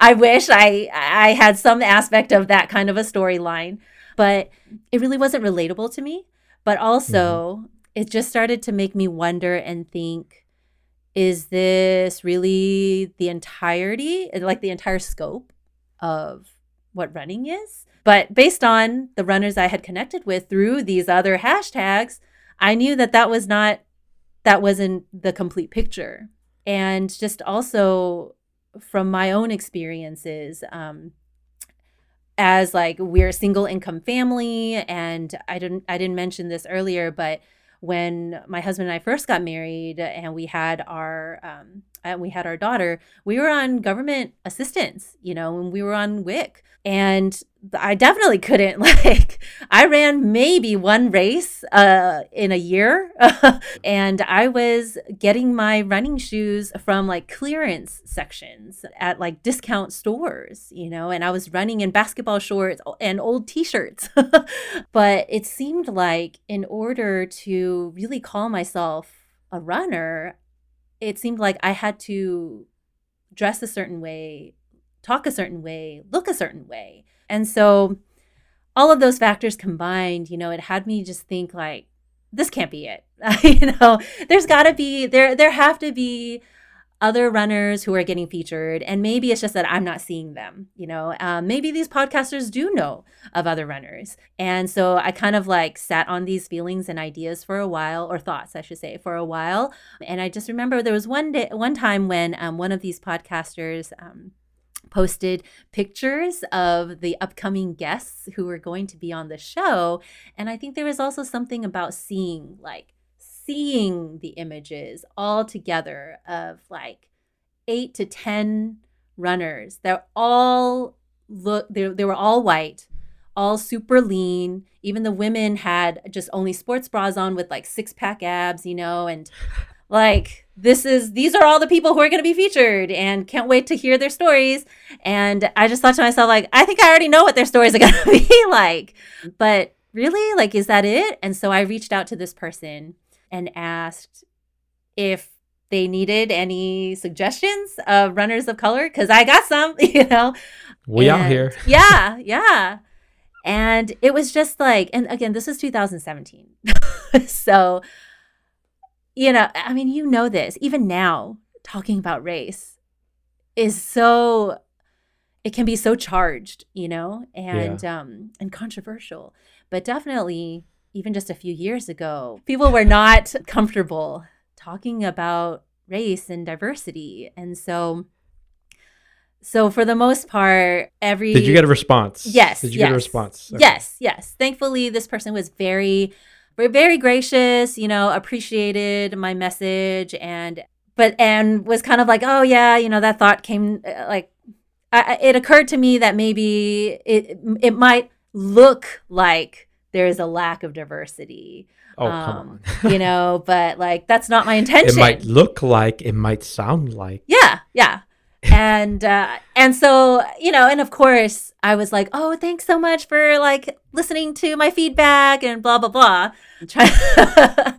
I wish I I had some aspect of that kind of a storyline, but it really wasn't relatable to me. But also, mm-hmm. it just started to make me wonder and think. Is this really the entirety, like the entire scope of what running is? But based on the runners I had connected with through these other hashtags, I knew that that was not that wasn't the complete picture and just also from my own experiences um, as like we're a single income family and i didn't i didn't mention this earlier but when my husband and i first got married and we had our um, and we had our daughter we were on government assistance you know and we were on wic and I definitely couldn't like I ran maybe one race uh in a year and I was getting my running shoes from like clearance sections at like discount stores, you know, and I was running in basketball shorts and old t-shirts. but it seemed like in order to really call myself a runner, it seemed like I had to dress a certain way, talk a certain way, look a certain way and so all of those factors combined, you know, it had me just think like, this can't be it. you know, there's got to be there. There have to be other runners who are getting featured, and maybe it's just that I'm not seeing them. You know, um, maybe these podcasters do know of other runners, and so I kind of like sat on these feelings and ideas for a while, or thoughts, I should say, for a while. And I just remember there was one day, one time when um, one of these podcasters. Um, posted pictures of the upcoming guests who were going to be on the show. And I think there was also something about seeing, like, seeing the images all together of like eight to 10 runners. They're all look, they, they were all white, all super lean. Even the women had just only sports bras on with like six pack abs, you know, and like this is these are all the people who are going to be featured and can't wait to hear their stories. And i just thought to myself like i think i already know what their stories are going to be like. But really like is that it? And so i reached out to this person and asked if they needed any suggestions of runners of color because i got some you know? We and, out here. Yeah yeah. And it was just like and again this is 2017 so you know, I mean, you know this, even now, talking about race is so it can be so charged, you know, and yeah. um and controversial. But definitely even just a few years ago, people were not comfortable talking about race and diversity. And so so for the most part, every did you get a response? Yes. Did you yes. get a response? Okay. Yes. Yes. Thankfully, this person was very, very, very gracious. You know, appreciated my message and but and was kind of like, oh yeah, you know, that thought came uh, like, I, it occurred to me that maybe it it might look like there is a lack of diversity. Oh, um, come on. you know, but like that's not my intention. It might look like, it might sound like. Yeah, yeah. And uh and so, you know, and of course I was like, "Oh, thanks so much for like listening to my feedback and blah blah blah."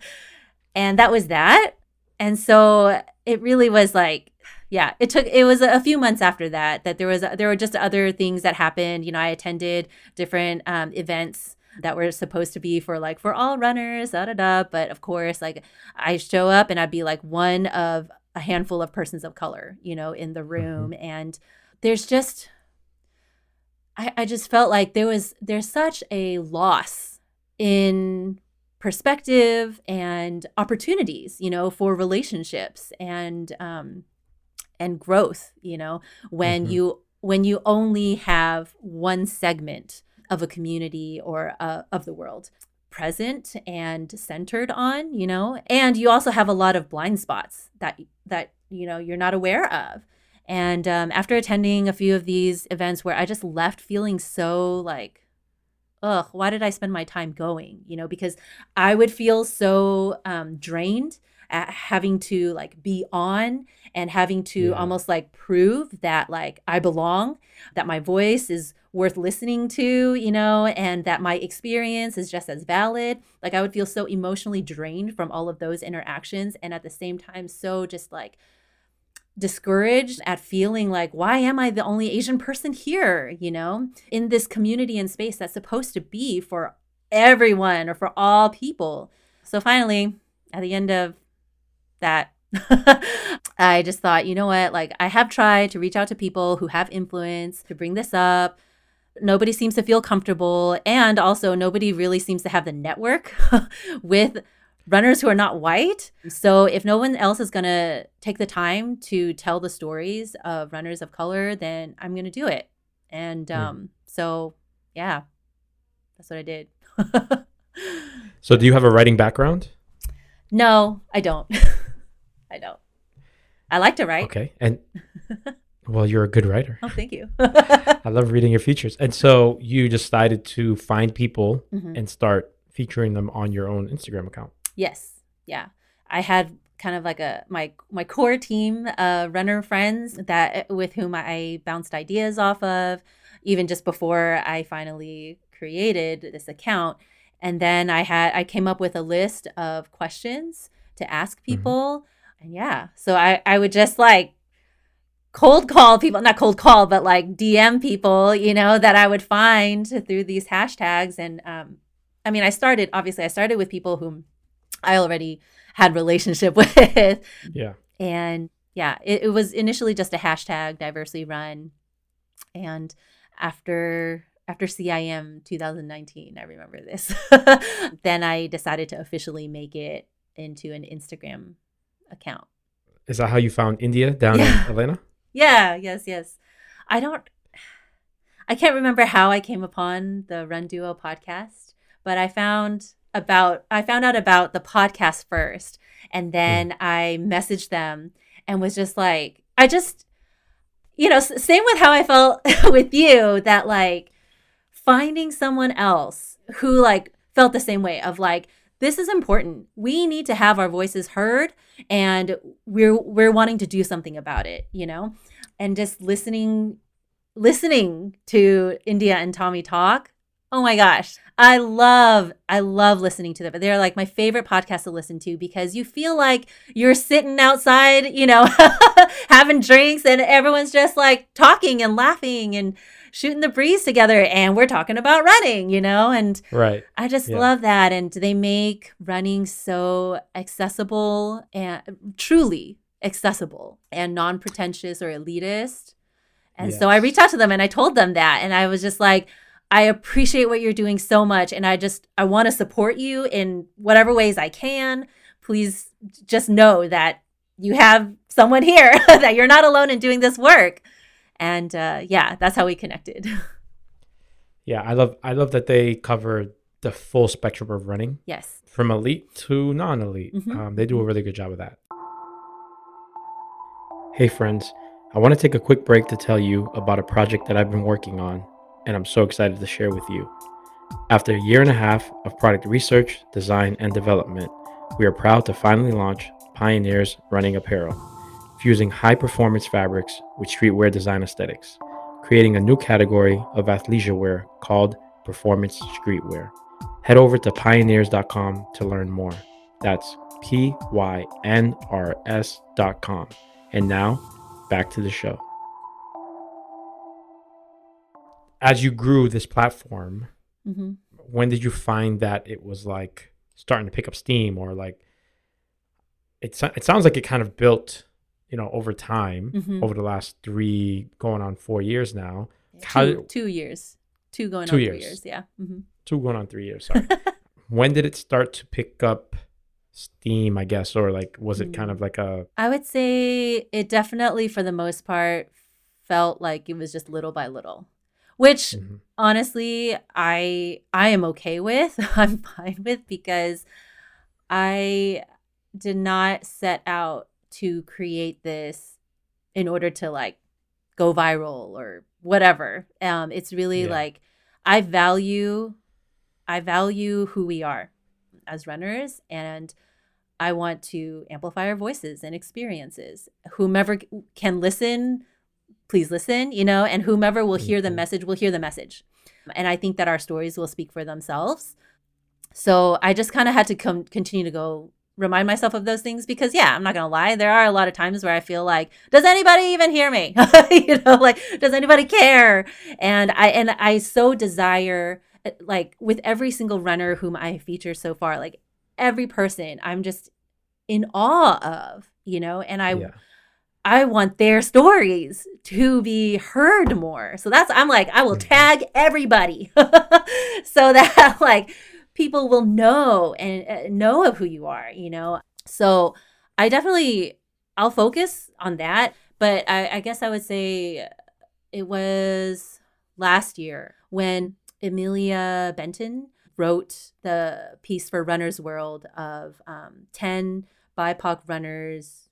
and that was that. And so it really was like yeah it took it was a few months after that that there was there were just other things that happened you know i attended different um, events that were supposed to be for like for all runners da da da but of course like i show up and i'd be like one of a handful of persons of color you know in the mm-hmm. room mm-hmm. and there's just I, I just felt like there was there's such a loss in perspective and opportunities you know for relationships and um and growth you know when mm-hmm. you when you only have one segment of a community or uh, of the world present and centered on you know and you also have a lot of blind spots that that you know you're not aware of and um, after attending a few of these events where i just left feeling so like ugh, why did I spend my time going? You know, because I would feel so um, drained having to like be on and having to yeah. almost like prove that like I belong, that my voice is worth listening to, you know, and that my experience is just as valid. Like I would feel so emotionally drained from all of those interactions and at the same time so just like discouraged at feeling like, why am I the only Asian person here, you know, in this community and space that's supposed to be for everyone or for all people. So finally, at the end of that, I just thought, you know what? Like, I have tried to reach out to people who have influence to bring this up. Nobody seems to feel comfortable. And also, nobody really seems to have the network with runners who are not white. So if no one else is going to take the time to tell the stories of runners of color, then I'm going to do it. And um, yeah. so, yeah, that's what I did. so, do you have a writing background? No, I don't. I like to write. Okay. And well, you're a good writer. Oh, thank you. I love reading your features. And so you decided to find people mm-hmm. and start featuring them on your own Instagram account. Yes. Yeah. I had kind of like a my my core team uh runner friends that with whom I bounced ideas off of even just before I finally created this account and then I had I came up with a list of questions to ask mm-hmm. people mm-hmm. And yeah so I I would just like cold call people not cold call but like DM people you know that I would find through these hashtags and um I mean I started obviously I started with people whom I already had relationship with. Yeah. And yeah, it, it was initially just a hashtag diversity run. And after after CIM 2019, I remember this. then I decided to officially make it into an Instagram account. Is that how you found India down yeah. in Atlanta? Yeah, yes, yes. I don't I can't remember how I came upon the Run Duo podcast, but I found about I found out about the podcast first and then mm. I messaged them and was just like I just you know same with how I felt with you that like finding someone else who like felt the same way of like this is important. We need to have our voices heard and we're we're wanting to do something about it, you know? And just listening listening to India and Tommy talk Oh my gosh. I love, I love listening to them. They're like my favorite podcast to listen to because you feel like you're sitting outside, you know, having drinks and everyone's just like talking and laughing and shooting the breeze together and we're talking about running, you know? And right. I just yeah. love that. And they make running so accessible and truly accessible and non pretentious or elitist. And yes. so I reached out to them and I told them that. And I was just like, I appreciate what you're doing so much and I just I want to support you in whatever ways I can. Please just know that you have someone here that you're not alone in doing this work. And uh, yeah, that's how we connected. yeah, I love I love that they cover the full spectrum of running. Yes. From elite to non-elite, mm-hmm. um, they do a really good job of that. Hey friends, I want to take a quick break to tell you about a project that I've been working on, and I'm so excited to share with you. After a year and a half of product research, design, and development, we are proud to finally launch Pioneers Running Apparel, fusing high performance fabrics with streetwear design aesthetics, creating a new category of athleisure wear called performance streetwear. Head over to pynrs.com to learn more. That's P Y N R S.com. And now, back to the show. As you grew this platform, mm-hmm. when did you find that it was like starting to pick up steam or like it, it sounds like it kind of built you know over time mm-hmm. over the last three going on four years now How, two, two years two going two on years. three years yeah mm-hmm. two going on three years sorry when did it start to pick up steam i guess or like was it kind of mm. like a i would say it definitely for the most part felt like it was just little by little which mm-hmm. honestly i i am okay with i'm fine with because i did not set out to create this in order to like go viral or whatever um it's really yeah. like i value i value who we are as runners and i want to amplify our voices and experiences whomever can listen please listen, you know, and whomever will hear the mm-hmm. message will hear the message. And I think that our stories will speak for themselves. So I just kind of had to come continue to go remind myself of those things because yeah, I'm not going to lie, there are a lot of times where I feel like does anybody even hear me? you know, like does anybody care? And I and I so desire like with every single runner whom I feature so far, like every person I'm just in awe of, you know, and I yeah. I want their stories to be heard more. So that's I'm like I will mm-hmm. tag everybody so that like people will know and uh, know of who you are, you know. So I definitely I'll focus on that, but I, I guess I would say it was last year when Emilia Benton wrote the piece for Runner's World of um, 10 BIPOC runners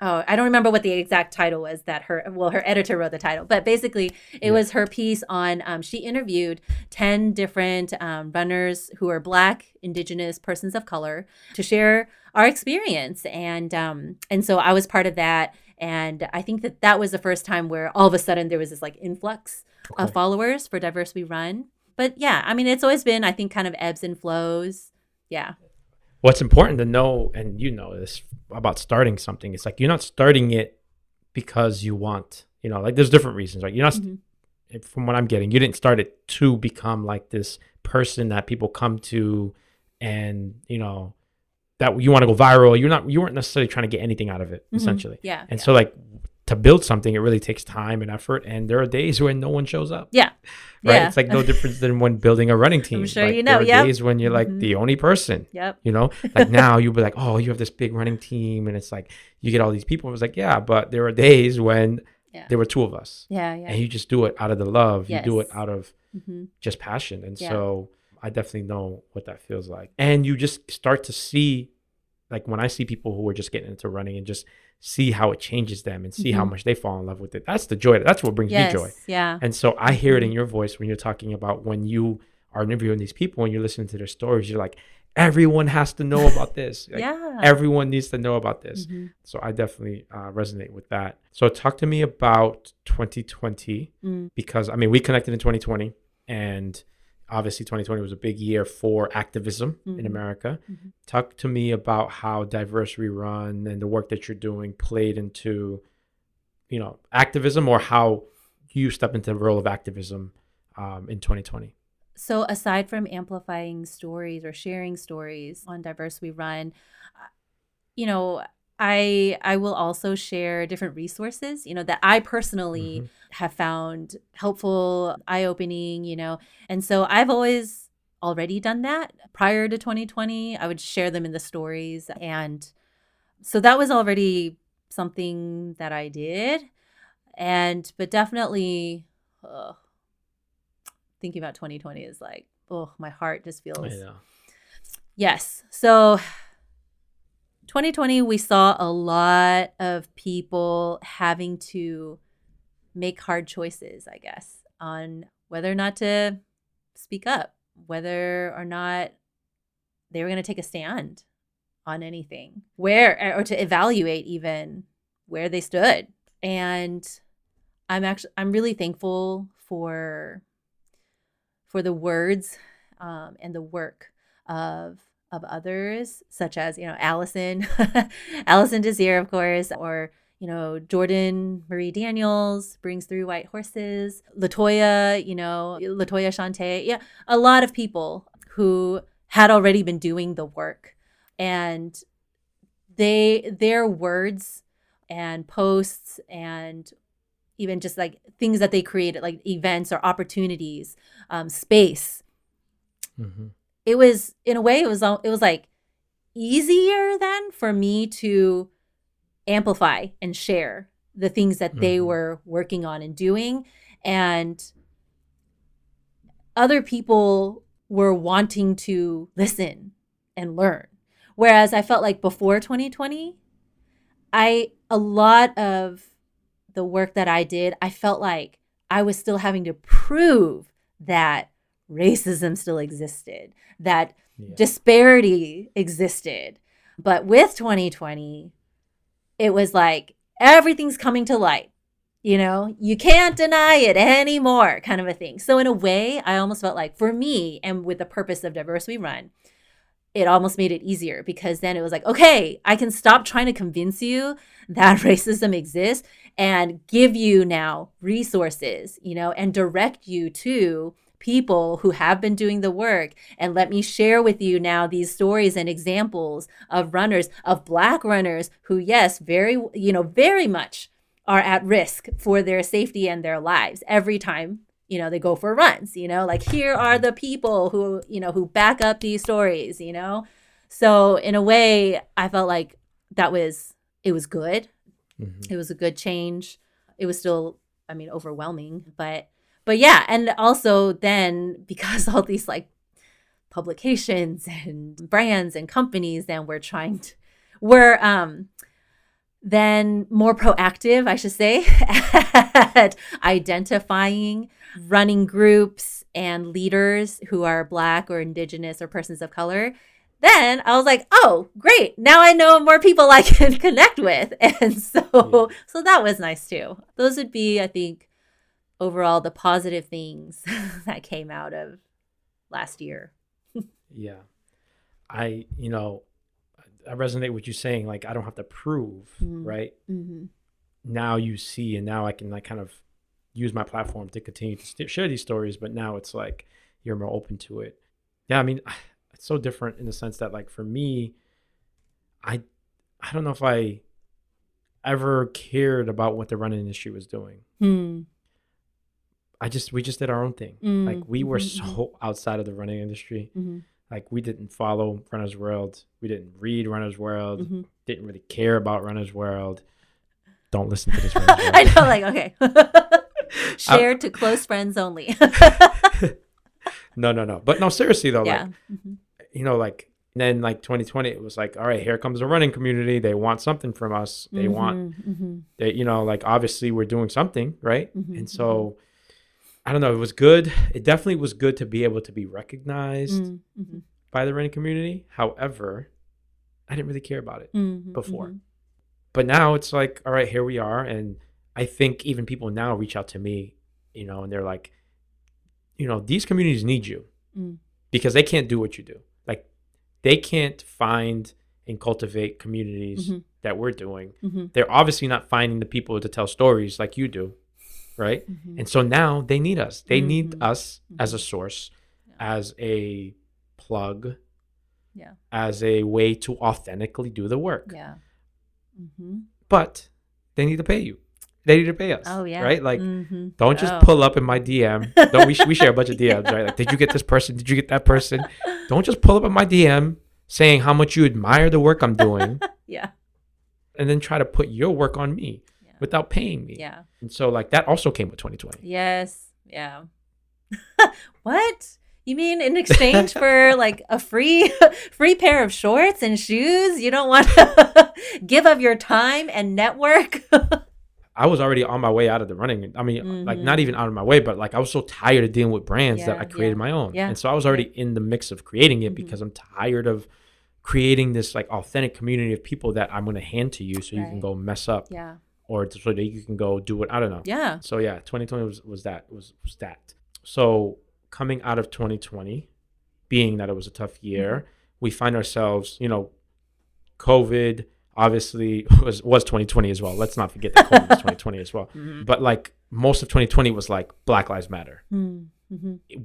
oh i don't remember what the exact title was that her well her editor wrote the title but basically it yeah. was her piece on um, she interviewed 10 different um, runners who are black indigenous persons of color to share our experience. And um, and so i was part of that. And i think that that was the first time where all of a sudden there was this like influx okay. of followers for diverse we run. But yeah i mean it's always been i think kind of ebbs and flows. Yeah what's important to know, and you know this about starting something, it's like you're not starting it because you want, you know, like there's different reasons, right? You're not, mm-hmm. from what I'm getting, you didn't start it to become like this person that people come to and, you know, that you want to go viral. You're not, you weren't necessarily trying to get anything out of it, mm-hmm. essentially. Yeah. And yeah. so, like, to build something, it really takes time and effort. And there are days when no one shows up. Yeah. Right. Yeah. It's like no different than when building a running team. I'm sure like, you know. There are days when you're like mm-hmm. the only person. Yep. You know, like now you'll be like, oh, you have this big running team, and it's like you get all these people. It was like, yeah, but there are days when yeah. there were two of us. Yeah, yeah. And you just do it out of the love. Yes. You do it out of mm-hmm. just passion. And yeah. so I definitely know what that feels like. And you just start to see, like when I see people who are just getting into running and just see how it changes them and see mm-hmm. how much they fall in love with it. That's the joy. That's what brings yes, me joy. Yeah. And so I hear it in mm-hmm. your voice when you're talking about when you are interviewing these people and you're listening to their stories. You're like, everyone has to know about this. Like, yeah. Everyone needs to know about this. Mm-hmm. So I definitely uh, resonate with that. So talk to me about 2020 mm. because I mean we connected in 2020 and obviously 2020 was a big year for activism mm-hmm. in America. Mm-hmm. Talk to me about how Diverse We Run and the work that you're doing played into, you know, activism or how you step into the role of activism um, in 2020. So, aside from amplifying stories or sharing stories on Diverse We Run, uh, you know, I I will also share different resources, you know, that I personally mm-hmm. have found helpful, eye-opening, you know. And so I've always already done that prior to 2020. I would share them in the stories and so that was already something that I did. And but definitely ugh, thinking about 2020 is like, oh, my heart just feels Yes. So 2020 we saw a lot of people having to make hard choices, I guess, on whether or not to speak up, whether or not they were going to take a stand on anything, where or to evaluate even where they stood. And I'm actually I'm really thankful for for the words um, and the work of of others, such as you know Allison, Allison Desir, of course, or you know Jordan Marie Daniels Brings Three White Horses, Latoya, you know Latoya Shauntay, yeah, a lot of people who had already been doing the work, and they their words and posts and even just like things that they created, like events or opportunities, um, space. Mm-hmm. It was in a way, it was it was like easier then for me to amplify and share the things that mm-hmm. they were working on and doing, and other people were wanting to listen and learn. Whereas I felt like before 2020, I a lot of the work that I did, I felt like I was still having to prove that racism still existed, that yeah. disparity existed. But with 2020, it was like everything's coming to light. You know, you can't deny it anymore, kind of a thing. So, in a way, I almost felt like for me and with the purpose of Diverse We Run, it almost made it easier because then it was like, okay, I can stop trying to convince you that racism exists and give you now resources, you know, and direct you to people who have been doing the work and let me share with you now these stories and examples of runners of black runners who yes very you know very much are at risk for their safety and their lives every time you know they go for runs you know like here are the people who you know who back up these stories you know so in a way i felt like that was it was good Mm-hmm. It was a good change. It was still, I mean, overwhelming, but but yeah, and also then because all these like publications and brands and companies then we're trying to were um then more proactive, I should say, at identifying running groups and leaders who are Black or Indigenous or persons of color then I was like, oh, great. Now I know more people I can connect with. And so yeah. so that was nice too. Those would be, I think, overall the positive things that came out of last year. yeah. I, you know, I resonate with you saying like I don't have to prove, mm-hmm. right? Mm-hmm. Now you see, and now I can like kind of use my platform to continue to st- share these stories. But now it's like you're more open to it. Yeah, I mean, it's so different in the sense that like for me, I I don't know if I ever cared about what the running industry was doing. Hmm. I just we just did our own thing. Mm. Like we were mm-hmm. so mm-hmm. outside of the running industry. Mm-hmm. Like we didn't follow Runner's World. We didn't read Runner's World. Mm-hmm. Didn't really care about Runner's World. Don't listen to this. I know, like okay, shared to close friends only. no, no, no. But no, seriously though, yeah. like mm-hmm you know, like then like 2020, it was like, all right, here comes the running community. They want something from us. They mm-hmm, want, mm-hmm. they, you know, like obviously we're doing something, right? Mm-hmm, and so, mm-hmm. I don't know. It was good. It definitely was good to be able to be recognized mm-hmm, mm-hmm. by the running community. However, I didn't really care about it before. But now it's like, all right, here we are. And I think even people now reach out to me, you know, and they're like, you know, these communities need you mm. because they can't do what you do Like they can't find and cultivate communities mm-hmm. that we're doing. Mm-hmm. They're obviously not finding the people to tell stories like you do, right? Mm-hmm. And so now they need us. They need mm-hmm. us as a mm-hmm. source, yeah. as a plug, yeah, as a way to authentically do the work. Yeah. Mm-hmm. But they need to pay you they need to pay us. Oh yeah, right. Like, mm-hmm. don't just oh. pull up in my DM. Don't we? we share a bunch of DMs, yeah. right? Like, did you get this person? Did you get that person? Don't just pull up in my DM saying how much you admire the work I'm doing. yeah. And then try to put your work on me. Without paying me. Yeah. And so like that also came with 2020. Yes. Yeah. what? You mean in exchange for like a free free pair of shorts and shoes? You don't want to give up your time and network? I was already on my way out of the running. I mean, mm-hmm. like not even out of my way, but like I was so tired of dealing with brands yeah, that I created yeah. my own. Yeah. And so I was already in the mix of creating it mm-hmm. because I'm tired of creating this like authentic community of people that I'm going to hand to you so right. you can go mess up. Yeah. Or so that you can go do it. I don't know. Yeah. So yeah, 2020 was, was that was was that. So coming out of 2020, being that it was a tough year, mm-hmm. we find ourselves, you know, COVID obviously was was 2020 as well. Let's not forget that COVID was 2020 as well. Mm-hmm. But like most of 2020 was like Black Lives Matter. Mm-hmm.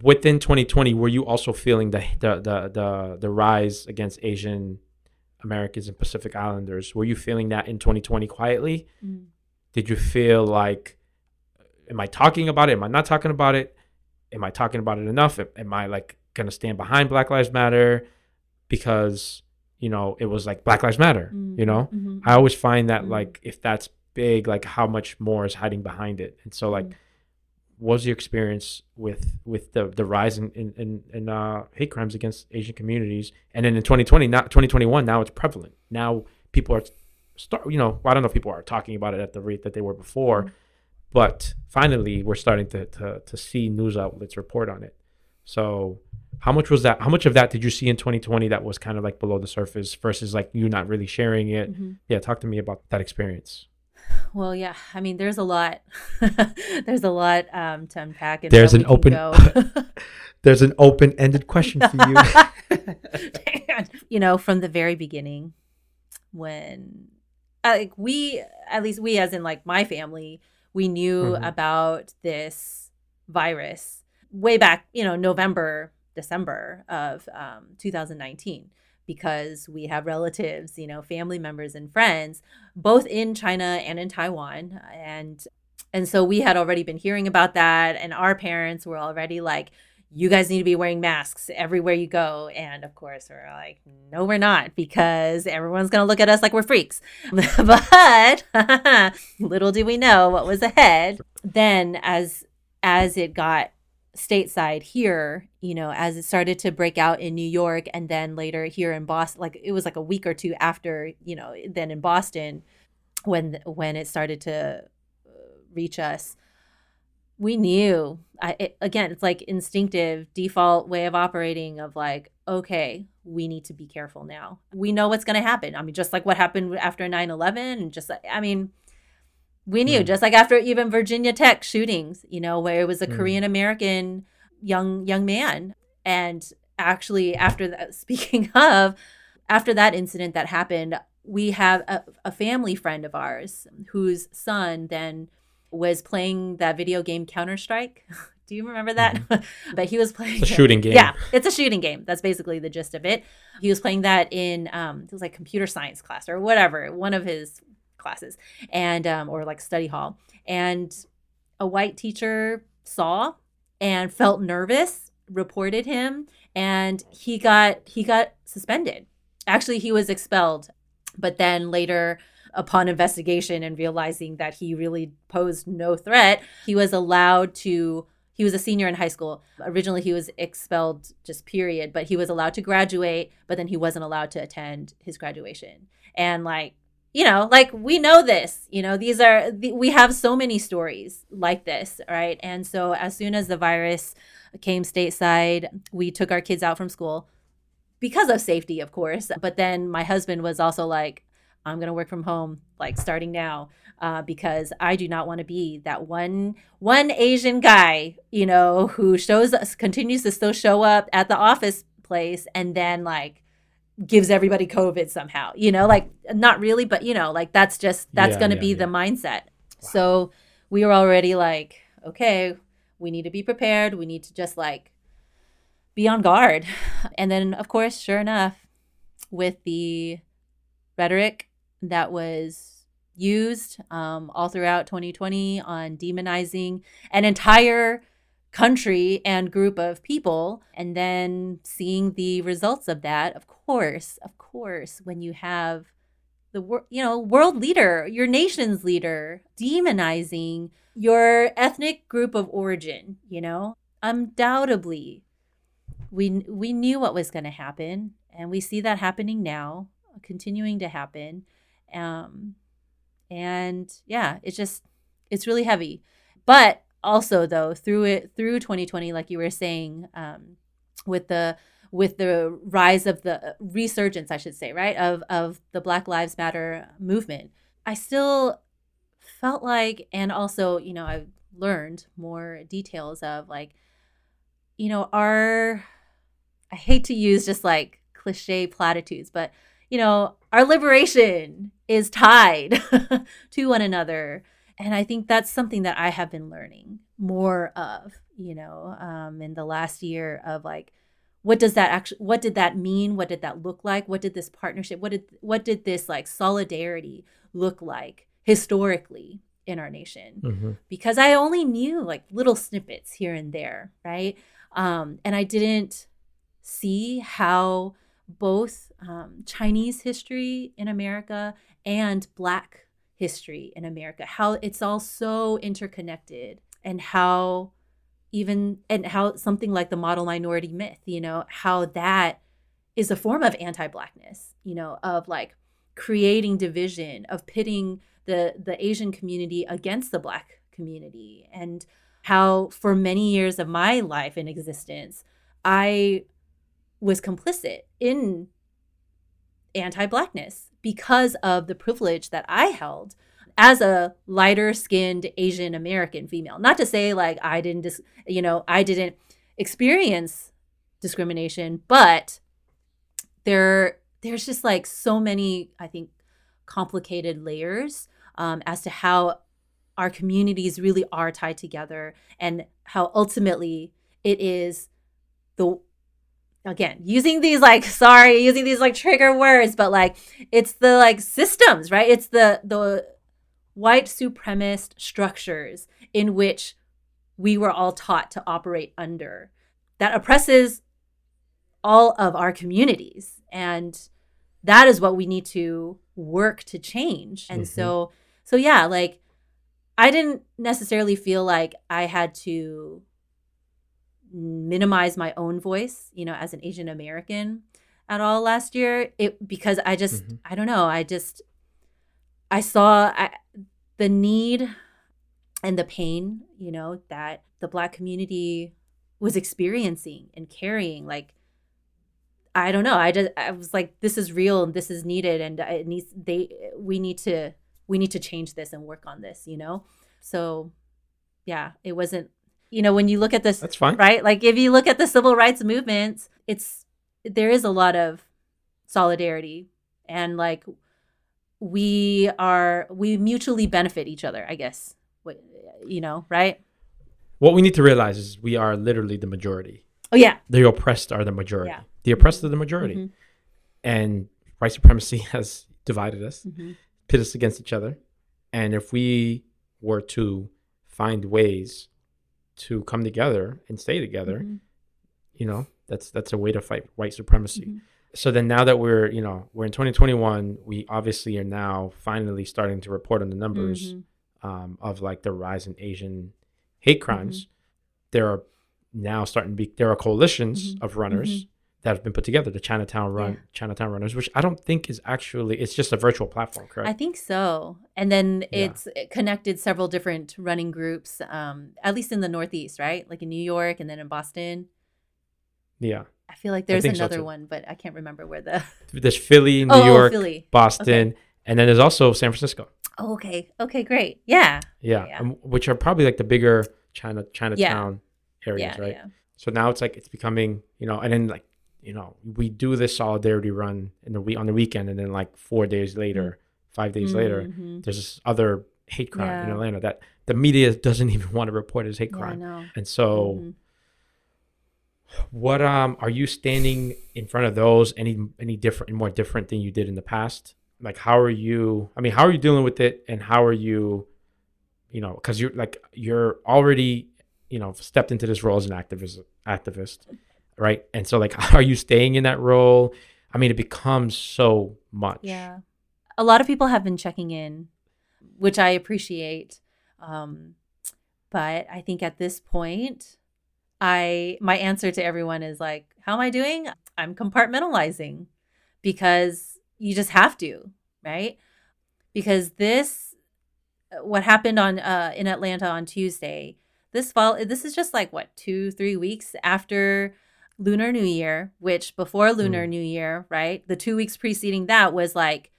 Within 2020, were you also feeling the the the the, the rise against Asian Americans and Pacific Islanders? Were you feeling that in 2020 quietly? Mm. Did you feel like, am I talking about it? Am I not talking about it? Am I talking about it enough? Am I like gonna stand behind Black Lives Matter because you know it was like Black Lives Matter? Mm-hmm. You know, mm-hmm. I always find that mm-hmm. like if that's big, like how much more is hiding behind it, and so like. Mm. What was your experience with with the the rise in in, in uh, hate crimes against Asian communities, and then in 2020, not 2021, now it's prevalent. Now people are start, you know, I don't know if people are talking about it at the rate that they were before, mm-hmm. but finally we're starting to, to, to see news outlets report on it. So how much was that? How much of that did you see in 2020 that was kind of like below the surface versus like you not really sharing it? Mm-hmm. Yeah, talk to me about that experience. Well, yeah, I mean, there's a lot. there's a lot um, to unpack. there's an open. there's an open-ended question for you. you know, from the very beginning, when like we, at least we, as in like my family, we knew mm-hmm. about this virus way back, you know, November, December of um, 2019 because we have relatives, you know, family members and friends both in China and in Taiwan and and so we had already been hearing about that and our parents were already like you guys need to be wearing masks everywhere you go. And of course, we're like, no, we're not, because everyone's going to look at us like we're freaks. but little do we know what was ahead. Then, as as it got stateside here, you know, as it started to break out in New York and then later here in Boston, like it was like a week or two after, you know, then in Boston when when it started to uh, reach us we knew I, it, again it's like instinctive default way of operating of like okay we need to be careful now we know what's going to happen i mean just like what happened after 9-11 and just like i mean we knew mm. just like after even virginia tech shootings you know where it was a mm. korean american young young man and actually after that speaking of after that incident that happened we have a, a family friend of ours whose son then was playing that video game Counter Strike. Do you remember that? Mm-hmm. but he was playing it's a shooting game. Yeah, it's a shooting game. That's basically the gist of it. He was playing that in um, it was like computer science class or whatever, one of his classes, and um, or like study hall. And a white teacher saw and felt nervous, reported him, and he got he got suspended. Actually, he was expelled, but then later upon investigation and realizing that he really posed no threat, he was allowed to he was a senior in high school. Originally, he was expelled just period, but he was allowed to graduate, but then he wasn't allowed to attend his graduation. And like, you know, like we know this, you know, these are, we have so many stories like this, right? And so as soon as the virus came stateside, we took our kids out from school because of safety, of course. But then my husband was also like, I'm going to work from home like starting now uh, because I do not want to be that one one Asian guy, you know, who shows us continues to still show up at the office place and then like gives everybody COVID somehow, you know, like not really, but you know, like that's just that's yeah, going to yeah, be yeah. the mindset. Wow. So we were already like, okay, we need to be prepared. We need to just like be on guard. And then, of course, sure enough, with the rhetoric that was used um, all throughout 2020 on demonizing an entire country and group of people and then seeing the results of that of course of course when you have the you know world leader, your nation's leader, demonizing your ethnic group of origin. You know, undoubtedly, we we knew what was going to happen, and we see that happening now, continuing to happen. Um, and yeah, it's just it's really heavy. But also though, through it through 2020, like you were saying, um, with the with the rise of the resurgence, I should say, right, of of the Black Lives Matter movement, I still felt like, and also, you know, I've learned more details of like, you know, our, I hate to use just like cliche platitudes, but you know, our liberation is tied to one another. And I think that's something that I have been learning more of, you know, um, in the last year of like, what does that actually what did that mean what did that look like what did this partnership what did what did this like solidarity look like historically in our nation mm-hmm. because i only knew like little snippets here and there right um, and i didn't see how both um, chinese history in america and black history in america. How it's all so interconnected and how even and how something like the model minority myth, you know, how that is a form of anti-blackness, you know, of like creating division, of pitting the the Asian community against the black community and how for many years of my life in existence, I was complicit in anti-blackness because of the privilege that I held as a lighter skinned Asian American female. Not to say like I didn't, dis- you know, I didn't experience discrimination, but there, there's just like so many, I think, complicated layers um, as to how our communities really are tied together and how ultimately it is the again using these like sorry using these like trigger words but like it's the like systems right it's the the white supremacist structures in which we were all taught to operate under that oppresses all of our communities. And that is what we need to work to change. And mm-hmm. so, so yeah, like I didn't necessarily feel like I had to minimize my own voice, you know, as an Asian American at all last year. It because I just mm-hmm. I don't know, I just I saw I, the need and the pain, you know, that the black community was experiencing and carrying like I don't know. I just I was like this is real and this is needed and it needs they we need to we need to change this and work on this, you know? So yeah, it wasn't you know, when you look at this That's fine. Right? Like if you look at the civil rights movements, it's there is a lot of solidarity and like we are we mutually benefit each other i guess you know right what we need to realize is we are literally the majority oh yeah the oppressed are the majority yeah. the oppressed are the majority mm-hmm. and white supremacy has divided us mm-hmm. pit us against each other and if we were to find ways to come together and stay together mm-hmm. you know that's that's a way to fight white supremacy mm-hmm so then now that we're you know we're in 2021 we obviously are now finally starting to report on the numbers mm-hmm. um, of like the rise in asian hate crimes mm-hmm. there are now starting to be there are coalitions mm-hmm. of runners mm-hmm. That have been put together the chinatown run yeah. chinatown runners which i don't think is actually it's just a virtual platform correct i think so and then it's yeah. connected several different running groups um, at least in the northeast right like in new york and then in boston yeah I feel like there's another so one, but I can't remember where the. There's Philly, New oh, York, Philly. Boston, okay. and then there's also San Francisco. Oh, okay. Okay, great. Yeah. Yeah, yeah. Um, which are probably like the bigger China Chinatown areas, yeah, right? So now it's like it's becoming, you know, and then like you know we do this solidarity run in the week on the weekend, and then like four days later, five days mm-hmm. later, there's this other hate crime in Atlanta that the media doesn't even want to report as hate crime, and so. Mm-hmm what um are you standing in front of those any any different more different than you did in the past? Like how are you I mean, how are you dealing with it and how are you you know, cuz you're like you're already, you know, stepped into this role as an activist activist, right? And so like are you staying in that role? I mean, it becomes so much. Yeah. a lot of people have been checking in, which I appreciate. Um, but I think at this point, I my answer to everyone is like, how am I doing? I'm compartmentalizing because you just have to, right? Because this what happened on uh in Atlanta on Tuesday, this fall this is just like what, 2 3 weeks after Lunar New Year, which before Lunar mm. New Year, right? The 2 weeks preceding that was like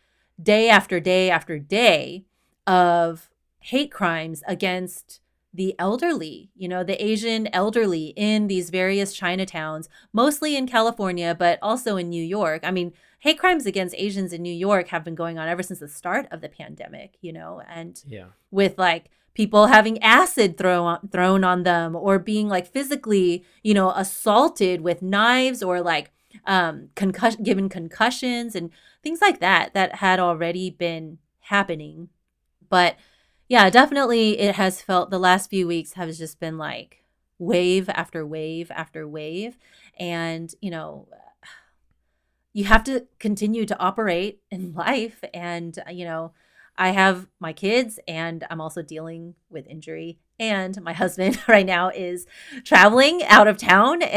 day after day after day of hate crimes against the elderly, you know, the Asian elderly in these various Chinatowns, mostly in California, but also in New York. I mean, hate crimes against Asians in New York have been going on ever since the start of the pandemic, you know, and yeah. with like people having acid thrown thrown on them or being like physically, you know, assaulted with knives or like um concussion given concussions and things like that that had already been happening. But yeah, definitely it has felt the last few weeks has just been like wave after wave after wave. And, you know, you have to continue to operate in life. And, you know, I have my kids and I'm also dealing with injury. And my husband right now is traveling out of town.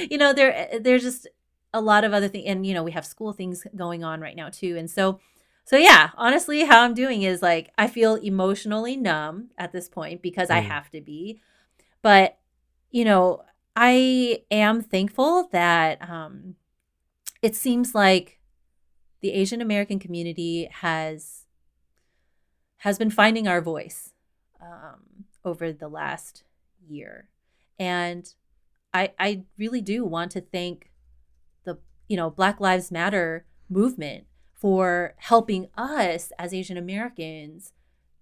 And, you know, there there's just a lot of other things. And, you know, we have school things going on right now too. And so so yeah, honestly, how I'm doing is like I feel emotionally numb at this point because mm. I have to be. But you know, I am thankful that um it seems like the Asian American community has has been finding our voice um, over the last year, and I I really do want to thank the you know Black Lives Matter movement for helping us as Asian Americans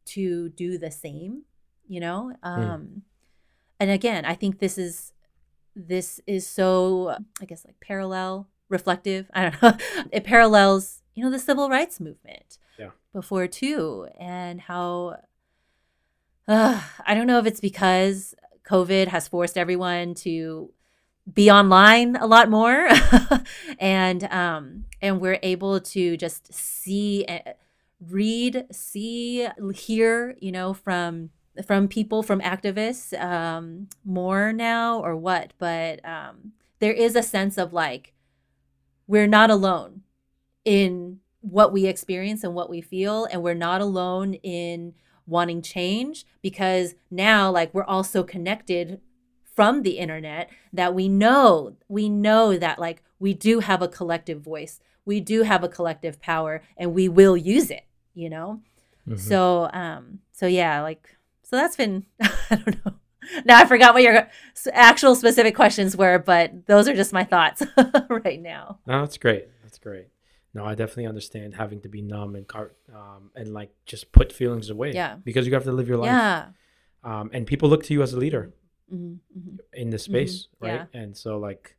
to do the same, you know? Hmm. Um mm. and again, I think this is this is so I guess like parallel, reflective. I don't know. it parallels, you know, the civil rights movement. Yeah. Before too and how uh, I don't know if it's because COVID has forced everyone to be online a lot more and um and we're able to just see eh, read see hear you know from from people from activists um more now or what but um there is a sense of like we're not alone in what we experience and what we feel and we're not alone in wanting change because now like we're also connected from the internet that we know we know that like we do have a collective voice we do have a collective power and we will use it you know mm-hmm. so um so yeah like so that's been i don't know now i forgot what your actual specific questions were but those are just my thoughts right now no that's great that's great no, I definitely understand having to be numb and um, and like just put feelings away. Yeah. Because you have to live your life. Yeah. Um, and people look to you as a leader mm-hmm, mm-hmm. in this space, mm-hmm, right? Yeah. And so, like,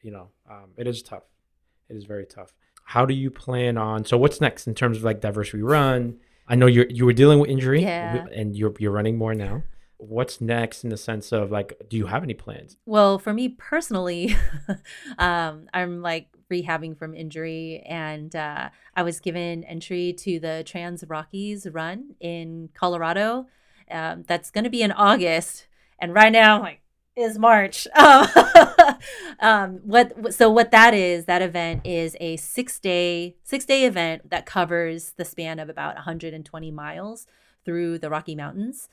you know, um, it is tough. It is very tough. How do you plan on? So, what's next in terms of like Diverse We Run? I know you you were dealing with injury, yeah. and you're you're running more now. What's next in the sense of like, do you have any plans? Well, for me personally, um, I'm like rehabbing from injury, and uh, I was given entry to the TransRockies Run in Colorado. Um, that's going to be in August and right now like is March. Um, what so what that is? That event is a six day six day event that covers the span of about 120 miles through the Rocky Mountains.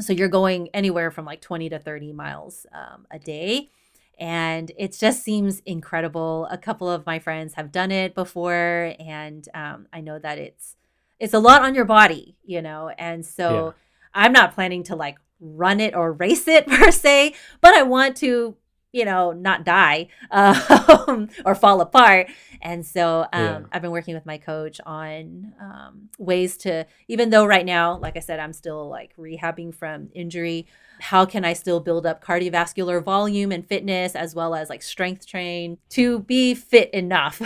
So you're going anywhere from like 20 to 30 miles um, a day. And it just seems incredible. A couple of my friends have done it before, and um, I know that it's it's a lot on your body, you know. And so yeah. I'm not planning to like run it or race it per se, but I want to, you know, not die um, or fall apart. And so um, yeah. I've been working with my coach on um, ways to, even though right now, like I said, I'm still like rehabbing from injury, how can I still build up cardiovascular volume and fitness as well as like strength train to be fit enough to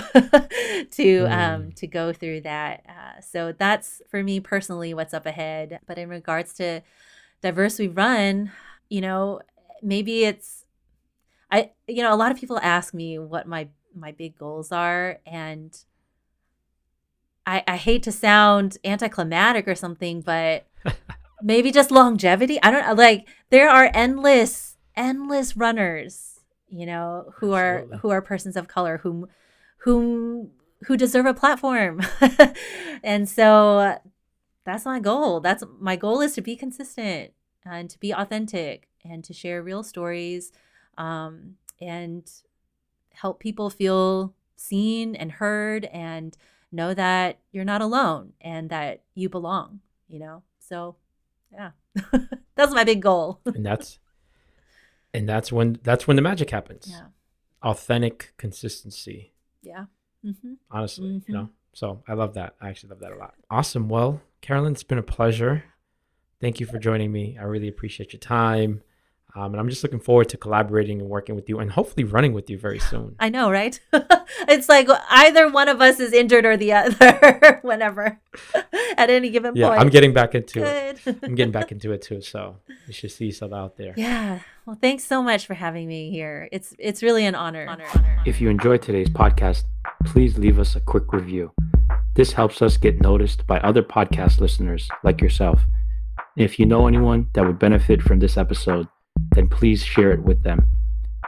mm. um, to go through that. Uh, so that's for me personally what's up ahead. But in regards to diverse we run, you know, maybe it's I you know, a lot of people ask me what my my big goals are and I, I hate to sound anticlimactic or something, but maybe just longevity. I don't like there are endless, endless runners, you know, who Absolutely. are who are persons of color whom whom who deserve a platform. and so that's my goal. That's my goal is to be consistent and to be authentic and to share real stories um, and help people feel seen and heard and know that you're not alone and that you belong, you know? So, yeah. that's my big goal. and that's and that's when that's when the magic happens. Yeah. Authentic consistency. Yeah. Mm-hmm. Honestly, mm-hmm. you know. So I love that. I actually love that a lot. Awesome. Well, Carolyn, it's been a pleasure. Thank you for joining me. I really appreciate your time. Um, and I'm just looking forward to collaborating and working with you and hopefully running with you very soon. I know, right? it's like either one of us is injured or the other whenever at any given yeah, point. I'm getting back into Good. it. I'm getting back into it too. So you should see yourself out there. Yeah. Well, thanks so much for having me here. It's it's really an honor. honor. If you enjoyed today's podcast, please leave us a quick review. This helps us get noticed by other podcast listeners like yourself. If you know anyone that would benefit from this episode, then please share it with them.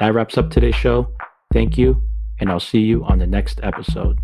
That wraps up today's show. Thank you, and I'll see you on the next episode.